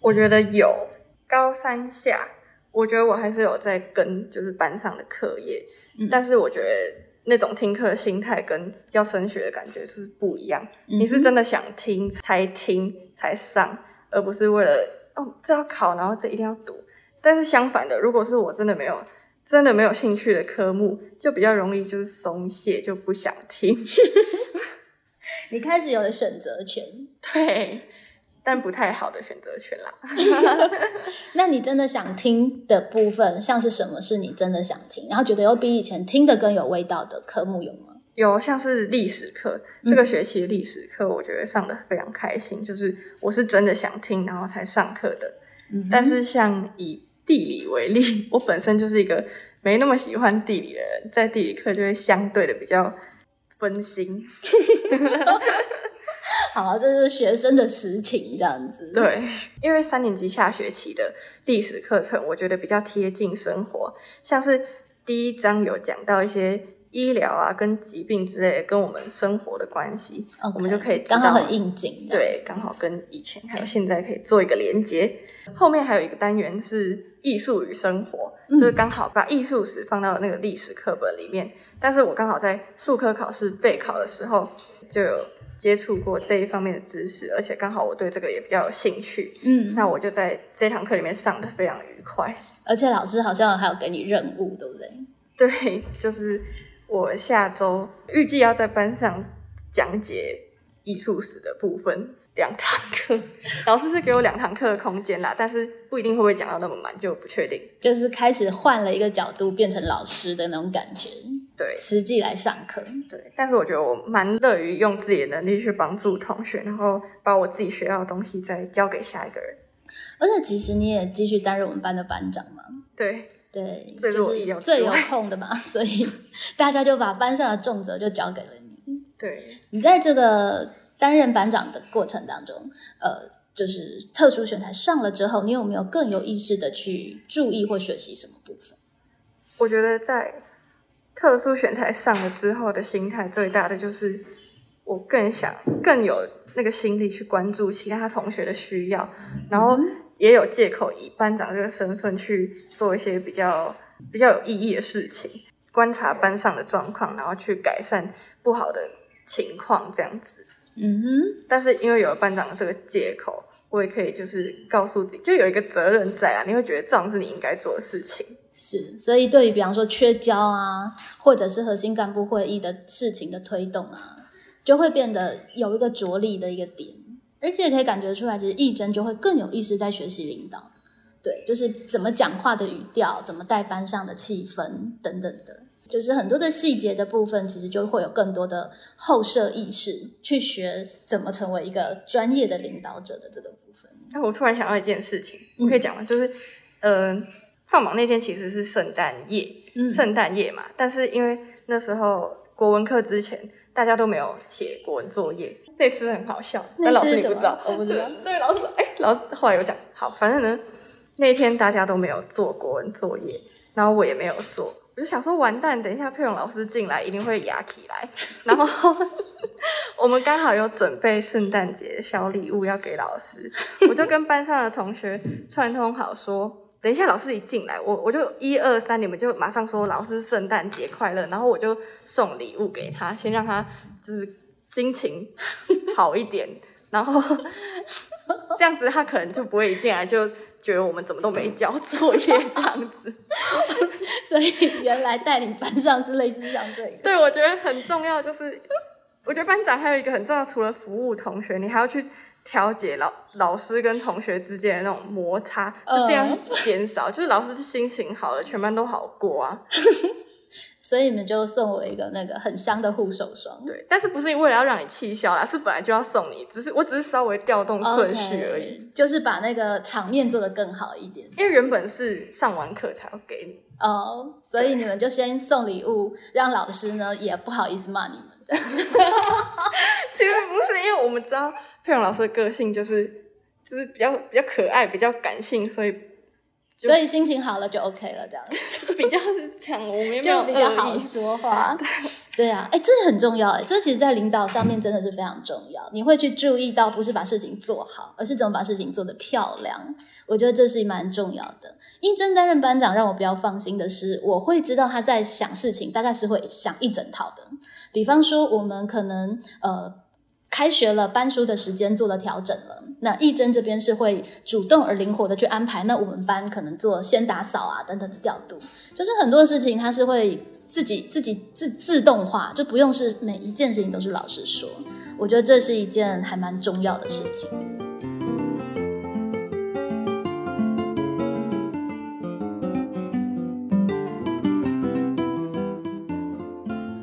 我觉得有高三下，我觉得我还是有在跟就是班上的课业，嗯但是我觉得那种听课的心态跟要升学的感觉就是不一样。嗯你是真的想听才听才上，而不是为了哦这要考，然后这一定要读。但是相反的，如果是我真的没有真的没有兴趣的科目，就比较容易就是松懈，就不想听。(laughs) 你开始有了选择权，(laughs) 对，但不太好的选择权啦。(laughs) 那你真的想听的部分，像是什么是你真的想听，然后觉得又比以前听的更有味道的科目有吗？有像是历史课，这个学期历史课，我觉得上的非常开心，就是我是真的想听，然后才上课的。嗯但是像以地理为例，(laughs) 我本身就是一个没那么喜欢地理的人，在地理课就会相对的比较分心。(laughs) 好，这是学生的实情，这样子。，对，因为三年级下学期的历史课程，我觉得比较贴近生活，像是第一章有讲到一些医疗啊跟疾病之类的跟我们生活的关系我们就可以知道刚好很应景。对，刚好跟以前还有现在可以做一个连接。后面还有一个单元是艺术与生活，就是刚好把艺术史放到那个历史课本里面。但是我刚好在数科考试备考的时候就有接触过这一方面的知识，而且刚好我对这个也比较有兴趣，嗯，那我就在这堂课里面上的非常愉快。而且老师好像还有给你任务，对不对？对，就是我下周预计要在班上讲解艺术史的部分两堂课，老师是给我两堂课的空间啦，但是不一定会不会讲到那么满，就不确定。就是开始换了一个角度，变成老师的那种感觉，对实际来上课。对，但是我觉得我蛮乐于用自己的能力去帮助同学，然后把我自己学到的东西再交给下一个人。而且其实你也继续担任我们班的班长嘛，对，对，就是最有空的嘛，(laughs) 所以大家就把班上的重责就交给了你。对，你在这个担任班长的过程当中，呃，就是特殊选材上了之后，你有没有更有意识的去注意或学习什么部分？我觉得在特殊选材上了之后的心态最大的就是，我更想更有那个心力去关注其他同学的需要，然后也有借口以班长这个身份去做一些比较比较有意义的事情，观察班上的状况，然后去改善不好的情况，这样子。嗯哼，但是因为有了班长的这个借口，我也可以就是告诉自己，就有一个责任在啊，你会觉得这样是你应该做的事情。是，所以对于比方说缺交啊，或者是核心干部会议的事情的推动啊，就会变得有一个着力的一个点，而且也可以感觉出来，其实义珍就会更有意识在学习领导，对，就是怎么讲话的语调，怎么带班上的气氛等等的，就是很多的细节的部分，其实就会有更多的后设意识去学怎么成为一个专业的领导者的这个部分。哎，我突然想到一件事情，嗯我可以讲吗？就是，呃，放榜那天其实是圣诞夜，嗯圣诞夜嘛。但是因为那时候国文课之前大家都没有写国文作业，那次很好笑，但老师你不知道，我不知道。对，老师哎，老师后来有讲，好，反正呢那天大家都没有做国文作业，然后我也没有做。我就想说，完蛋！等一下佩蓉老师进来，一定会压起来。然后 (laughs) 我们刚好有准备圣诞节小礼物要给老师，我就跟班上的同学串通好说，等一下老师一进来，我我就一二三，你们就马上说老师圣诞节快乐，然后我就送礼物给他，先让他就是心情好一点，(laughs) 然后这样子他可能就不会一进来就觉得我们怎么都没交作业这样子。(laughs) 所以原来带领班上是类似像这个。对，我觉得很重要，就是我觉得班长还有一个很重要，除了服务同学，你还要去调节老老师跟同学之间的那种摩擦，就这样减少，就是老师心情好了，全班都好过啊。(laughs) 所以你们就送我一个那个很香的护手霜。对，但是不是为了要让你气消啦，是本来就要送你，只是我只是稍微调动顺序而已就是把那个场面做得更好一点。因为原本是上完课才要给你。哦，所以你们就先送礼物，让老师呢也不好意思骂你们。(laughs) 其实不是，因为我们知道佩蓉老师的个性就是就是比较比较可爱，比较感性，所以就所以心情好了就 OK 了，这样 (laughs) 比较是这样。我们也没有就比较好说话。(laughs) 对啊，哎，这很重要哎，这其实，在领导上面真的是非常重要。你会去注意到，不是把事情做好，而是怎么把事情做得漂亮。我觉得这是蛮重要的。应征担任班长，让我比较放心的是，我会知道他在想事情，大概是会想一整套的。比方说，我们可能呃开学了，搬书的时间做了调整了，那义珍这边是会主动而灵活的去安排。那我们班可能做先打扫啊等等的调度，就是很多事情他是会自己自己自自动化，就不用是每一件事情都是老师说。我觉得这是一件还蛮重要的事情。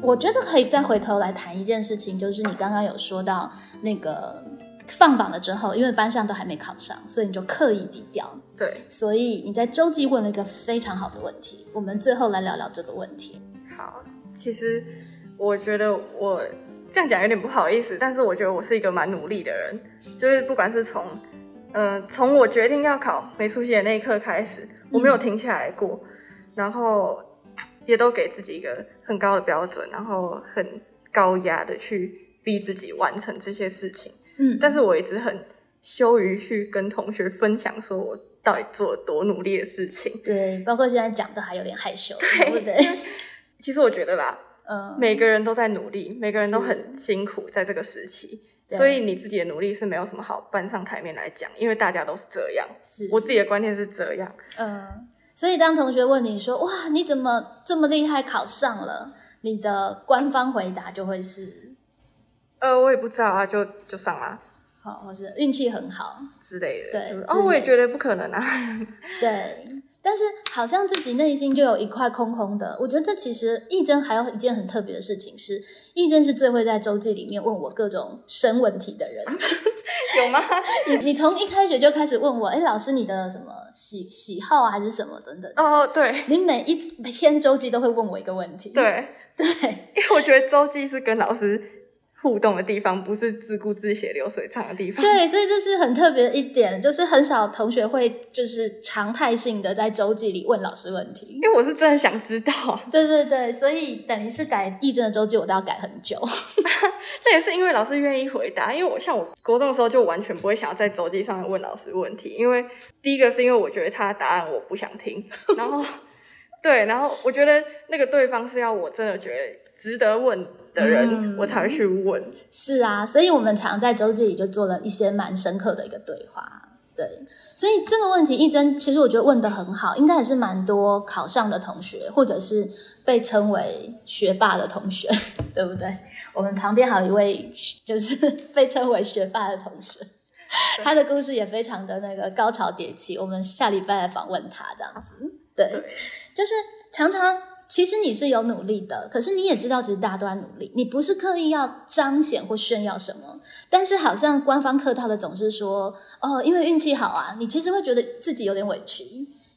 我觉得可以再回头来谈一件事情，就是你刚刚有说到那个放榜了之后，因为班上都还没考上，所以你就刻意低调。对，所以你在周记问了一个非常好的问题，我们最后来聊聊这个问题。好，其实我觉得我这样讲有点不好意思，但是我觉得我是一个蛮努力的人，就是不管是从呃从我决定要考美术系的那一刻开始，我没有停下来过，然后也都给自己一个很高的标准，然后很高压的去逼自己完成这些事情。嗯，但是我一直很羞于去跟同学分享，说我到底做了多努力的事情。对，包括现在讲的还有点害羞，对不对？(laughs) 其实我觉得啦，嗯，每个人都在努力，每个人都很辛苦，在这个时期，所以你自己的努力是没有什么好搬上台面来讲，因为大家都是这样。是我自己的观念是这样，嗯，所以当同学问你说：“哇，你怎么这么厉害，考上了？”你的官方回答就会是呃，我也不知道啊，就就上了“好”或是运气很好。之类的。对之就是哦，我也觉得不可能啊。对，但是好像自己内心就有一块空空的。我觉得其实义珍还有一件很特别的事情是，义珍是最会在周记里面问我各种深问题的人。(laughs) 有吗？(laughs) 你你从一开学就开始问我，哎，老师你的什么喜喜好啊，还是什么等等。哦，对你每一篇周记都会问我一个问题。对，(laughs) 对因为我觉得周记是跟老师互动的地方，不是自顾自写流水账的地方。对，所以这是很特别的一点，就是很少同学会就是常态性的在周记里问老师问题。因为我是真的想知道 (laughs) 啊，对对对，所以等于是改议政的周记，我都要改很久。(laughs) 那也是因为老师愿意回答。因为我像我国中的时候，就完全不会想要在周记上问老师问题，因为第一个是因为我觉得他的答案我不想听，然后对，然后我觉得那个对方是要我真的觉得值得问的人，嗯我才会去问。是啊，所以我们常在周记里就做了一些蛮深刻的一个对话。对，所以这个问题一真，其实我觉得问的很好，应该也是蛮多考上的同学，或者是被称为学霸的同学，(laughs) 对不对？我们旁边还有一位就是 (laughs) 被称为学霸的同学，他的故事也非常的那个高潮迭起。我们下礼拜来访问他，这样子。对，对就是常常其实你是有努力的，可是你也知道，其实大家都在努力，你不是刻意要彰显或炫耀什么，但是好像官方客套的总是说，哦，因为运气好啊，你其实会觉得自己有点委屈，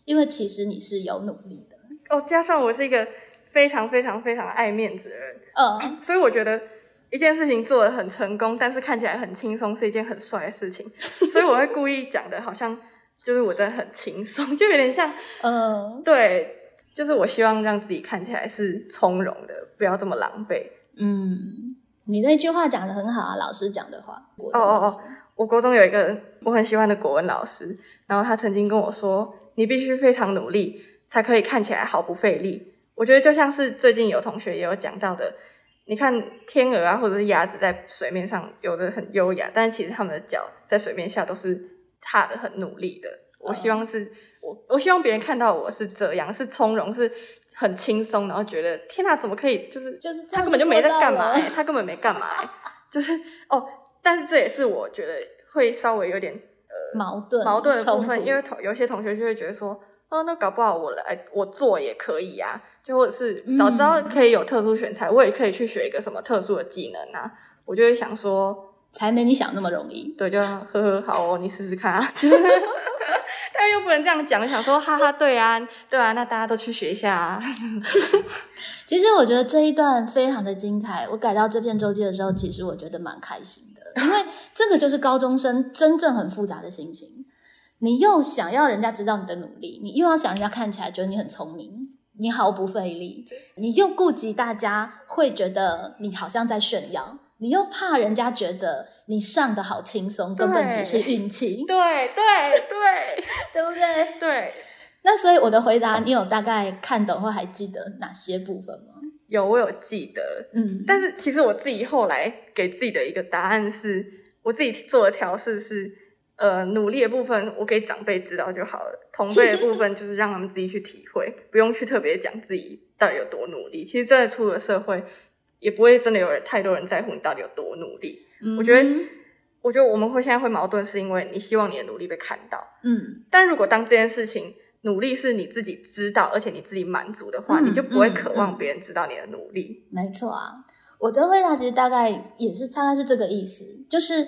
因为其实你是有努力的，哦，加上我是一个非常非常非常爱面子的人，嗯，所以我觉得一件事情做的很成功，但是看起来很轻松，是一件很帅的事情，(laughs) 所以我会故意讲的好像就是我真的很轻松，就有点像嗯。对，就是我希望让自己看起来是从容的，不要这么狼狈。嗯，你那句话讲的很好啊，老师讲的话，哦哦哦，我国中有一个我很喜欢的国文老师，然后他曾经跟我说：“你必须非常努力，才可以看起来毫不费力。”我觉得就像是最近有同学也有讲到的，你看天鹅啊，或者是鸭子在水面上游的很优雅，但是其实它们的脚在水面下都是踏的很努力的。我希望是、我，我希望别人看到我是这样，是从容，是很轻松，然后觉得天哪，怎么可以就是就是他根本就没在干嘛、欸，他根本没干嘛、欸，就是哦，但是这也是我觉得会稍微有点矛盾矛盾的部分，因为同有些同学就会觉得说，哦，那搞不好我来我做也可以呀、就或者是早知道可以有特殊选材，我也可以去学一个什么特殊的技能啊。我就会想说，才没你想那么容易。对，就呵呵，好哦，你试试看啊。(laughs) (laughs) 但又不能这样讲，想说哈哈，对啊，对啊，那大家都去学一下啊。(laughs) 其实我觉得这一段非常的精彩。我改到这篇周记的时候，其实我觉得蛮开心的，因为这个就是高中生真正很复杂的心情。你又想要人家知道你的努力，你又要想人家看起来觉得你很聪明，你毫不费力，你又顾及大家会觉得你好像在炫耀，你又怕人家觉得你上的好轻松，根本只是运气，(laughs) 对对对 (laughs) 对不对？对，那所以我的回答，你有大概看懂或还记得哪些部分吗？有我有记得，嗯，但是其实我自己后来给自己的一个答案是，我自己做的调试是，呃，努力的部分我给长辈知道就好了，同辈的部分 (laughs) 就是让他们自己去体会，不用去特别讲自己到底有多努力。其实真的出了社会，也不会真的有人太多人在乎你到底有多努力。我觉得嗯我觉得我们会现在会矛盾，是因为你希望你的努力被看到，嗯。但如果当这件事情努力是你自己知道，而且你自己满足的话，嗯你就不会嗯渴望别人知道你的努力。没错啊，我的回答其实大概也是大概是这个意思，就是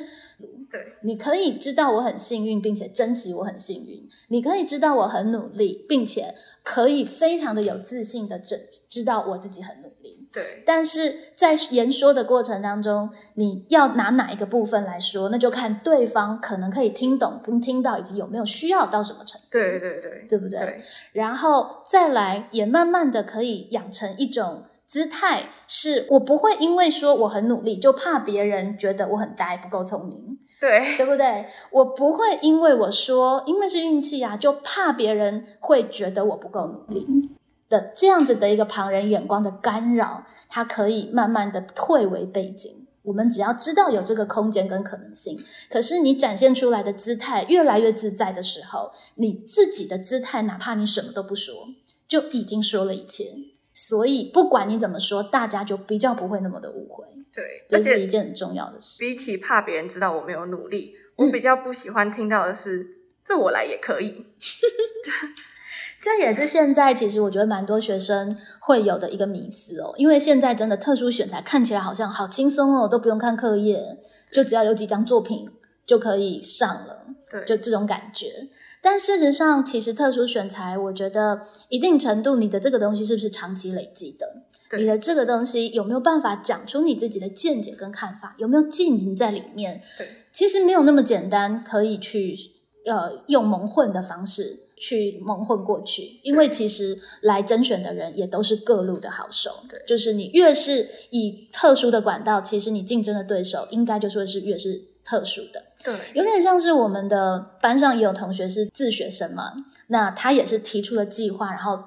对。你可以知道我很幸运，并且珍惜我很幸运；你可以知道我很努力，并且可以非常的有自信的知知道我自己很努力。对。但是在言说的过程当中，你要拿哪一个部分来说，那就看对方可能可以听懂跟听到，以及有没有需要到什么程度，对对对。对不对？对。然后再来，也慢慢的可以养成一种姿态，是我不会因为说我很努力，就怕别人觉得我很呆不够聪明，对对不对？我不会因为我说因为是运气啊，就怕别人会觉得我不够努力的这样子的一个旁人眼光的干扰，它可以慢慢的退为背景。我们只要知道有这个空间跟可能性，可是你展现出来的姿态越来越自在的时候，你自己的姿态，哪怕你什么都不说，就已经说了一切。所以不管你怎么说，大家就比较不会那么的误会，对，而这是一件很重要的事。比起怕别人知道我没有努力，嗯我比较不喜欢听到的是“这我来也可以 (laughs) 这也是现在其实我觉得蛮多学生会有的一个迷思哦，因为现在真的特殊选材看起来好像好轻松哦，都不用看课业，就只要有几张作品就可以上了，”。对，就这种感觉。但事实上，其实特殊选材，我觉得一定程度你的这个东西是不是长期累积的？对你的这个东西有没有办法讲出你自己的见解跟看法？有没有浸淫在里面？对其实没有那么简单，可以去呃用蒙混的方式去蒙混过去，因为其实来甄选的人也都是各路的好手。对就是你越是以特殊的管道，其实你竞争的对手应该就说是越是特殊的。对有点像是我们的班上也有同学是自学生嘛，那他也是提出了计划，然后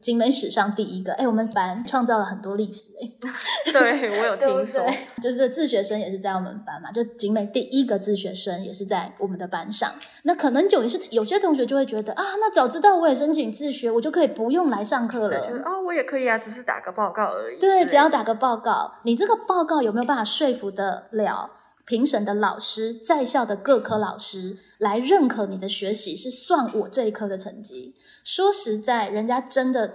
景美史上第一个，哎，我们班创造了很多历史，哎，(laughs) 对，我有 (laughs) 听说，对？就是自学生也是在我们班嘛，就景美第一个自学生也是在我们的班上。那可能有些有些同学就会觉得啊，那早知道我也申请自学，我就可以不用来上课对，了。就是哦，我也可以啊，只是打个报告而已对，只要打个报告，你这个报告有没有办法说服得了评审的老师、在校的各科老师来认可你的学习是算我这一科的成绩？说实在，人家真的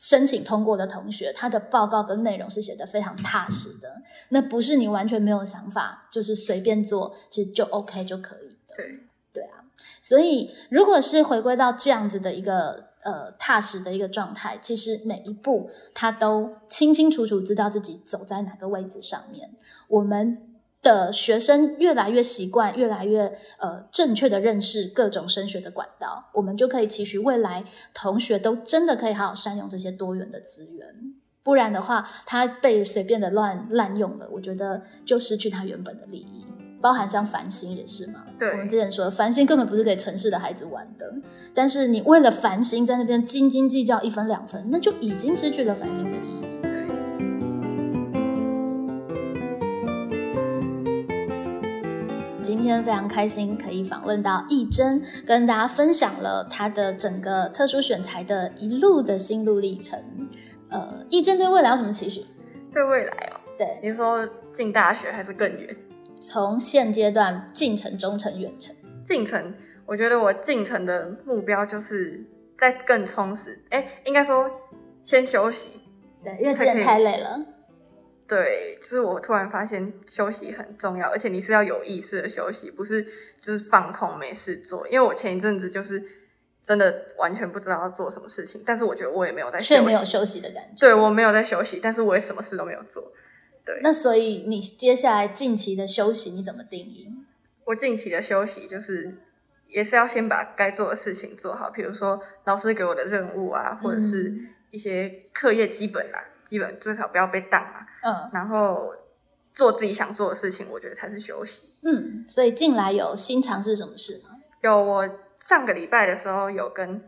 申请通过的同学，他的报告跟内容是写的非常踏实的，那不是你完全没有想法，就是随便做，其实就 OK 就可以的。对对啊，所以如果是回归到这样子的一个呃踏实的一个状态，其实每一步他都清清楚楚知道自己走在哪个位置上面。我们的学生越来越习惯，越来越呃正确的认识各种升学的管道，我们就可以期许未来同学都真的可以好好善用这些多元的资源。不然的话，他被随便的乱滥用了，我觉得就失去他原本的利益。包含像繁星也是嘛，对我们之前说的繁星根本不是给城市的孩子玩的，但是你为了繁星在那边斤斤计较一分两分，那就已经失去了繁星的意今天非常开心可以访问到易珍，跟大家分享了她的整个特殊选材的一路的心路历程。呃，义珍对未来有什么期许？对未来哦，对，你说进大学还是更远？从现阶段进程、中程、远程，进程，我觉得我进程的目标就是在更充实。哎，应该说先休息。对，因为之前太累了。对，就是我突然发现休息很重要，而且你是要有意识的休息，不是就是放空没事做。因为我前一阵子就是真的完全不知道要做什么事情，但是我觉得我也没有在却没有休息的感觉。对我没有在休息，但是我也什么事都没有做。对，那所以你接下来近期的休息你怎么定义？我近期的休息就是也是要先把该做的事情做好，比如说老师给我的任务啊，或者是一些课业基本啊，基本至少不要被挡啊。嗯，然后做自己想做的事情，我觉得才是休息。嗯，所以近来有新尝试什么事吗？有，我上个礼拜的时候有跟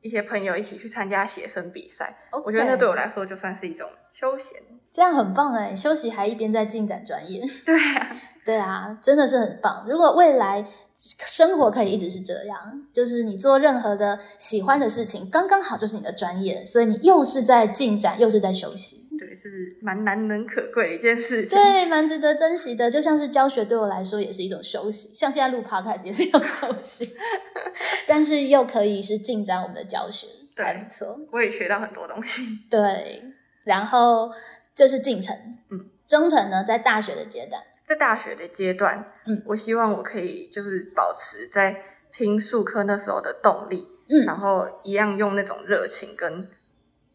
一些朋友一起去参加写生比赛，我觉得那对我来说就算是一种休闲。这样很棒哎，休息还一边在进展专业。(laughs) 对啊，对啊，真的是很棒。如果未来生活可以一直是这样，就是你做任何的喜欢的事情，刚刚好就是你的专业，所以你又是在进展，又是在休息。对，就是蛮难能可贵的一件事情。对，蛮值得珍惜的。就像是教学对我来说也是一种休息，像现在录 podcast 也是一种休息，(laughs) 但是又可以是进展我们的教学，还不错。我也学到很多东西。对，然后。这是进程，嗯，中程呢，在大学的阶段，在大学的阶段，嗯，我希望我可以就是保持在拼数科那时候的动力，嗯，然后一样用那种热情跟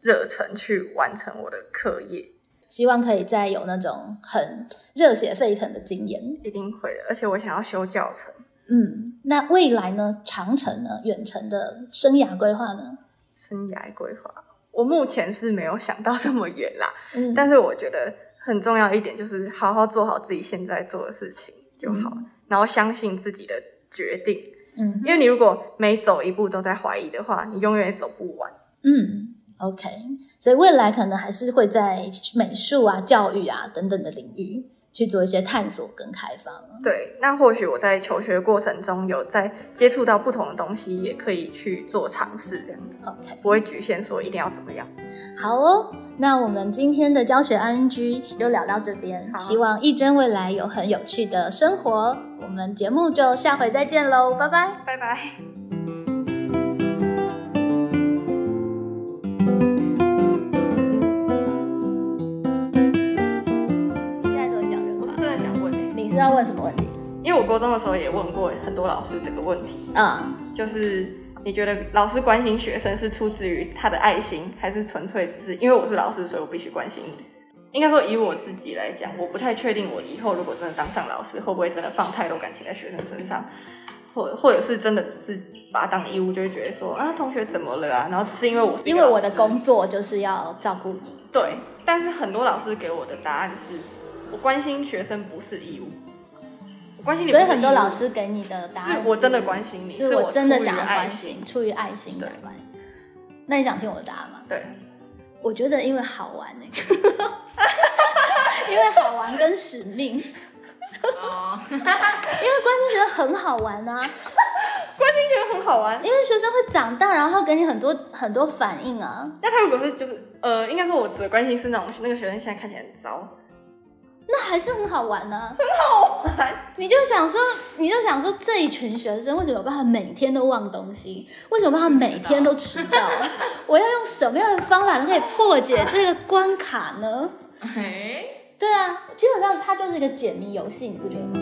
热忱去完成我的课业，希望可以再有那种很热血沸腾的经验，一定会的，而且我想要修教程，嗯，那未来呢，长程呢，远程的生涯规划呢？生涯规划。我目前是没有想到这么远啦，嗯，但是我觉得很重要一点就是好好做好自己现在做的事情就好，然后相信自己的决定，嗯，因为你如果每走一步都在怀疑的话，你永远也走不完。嗯，OK，所以未来可能还是会在美术啊、教育啊等等的领域。去做一些探索跟开发对，那或许我在求学过程中有在接触到不同的东西，也可以去做尝试，这样子。OK，不会局限说一定要怎么样。好哦，那我们今天的教学 ING 就聊到这边，希望一真未来有很有趣的生活。我们节目就下回再见喽，拜拜，拜拜。因为我高中的时候也问过很多老师这个问题嗯，就是你觉得老师关心学生是出自于他的爱心，还是纯粹只是因为我是老师，所以我必须关心你？应该说以我自己来讲，我不太确定我以后如果真的当上老师，会不会真的放太多感情在学生身上，或或者是真的只是把他当义务，就会觉得说啊同学怎么了啊？然后只是因为我是因为我的工作就是要照顾你。对，但是很多老师给我的答案是我关心学生不是义务。关心你，所以很多老师给你的答案是我真的关心你，是我真的想要关心，出于爱心的关。那你想听我的答案吗？对，我觉得因为好玩呢，因为好玩跟使命。哦，因为关心觉得很好玩啊，关心觉得很好玩，因为学生会长大，然后给你很多很多反应啊。那他如果是就是呃，应该说我只关心是那种那个学生现在看起来很糟。那还是很好玩呢，很好玩。你就想说，你就想说，这一群学生为什么有办法每天都忘东西？为什么办法每天都迟到？(laughs) 我要用什么样的方法才可以破解这个关卡呢？对啊，基本上它就是一个解谜游戏，你不觉得吗？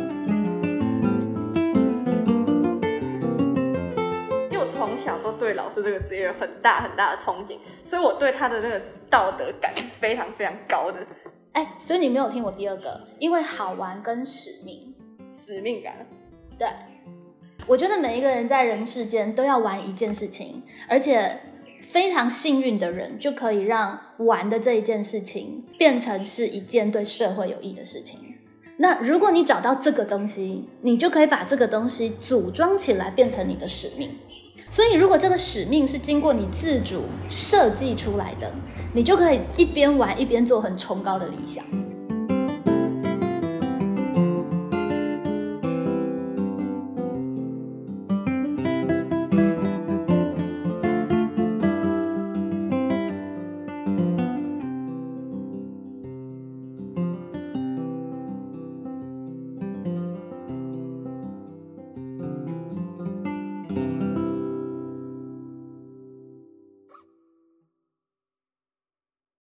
因为我从小都对老师这个职业有很大很大的憧憬，所以我对他的那个道德感是非常非常高的。哎，所以你没有听我第二个，因为好玩跟使命，使命感。对，我觉得每一个人在人世间都要玩一件事情，而且非常幸运的人就可以让玩的这一件事情变成是一件对社会有益的事情。那如果你找到这个东西，你就可以把这个东西组装起来，变成你的使命。所以，如果这个使命是经过你自主设计出来的，你就可以一边玩一边做很崇高的理想。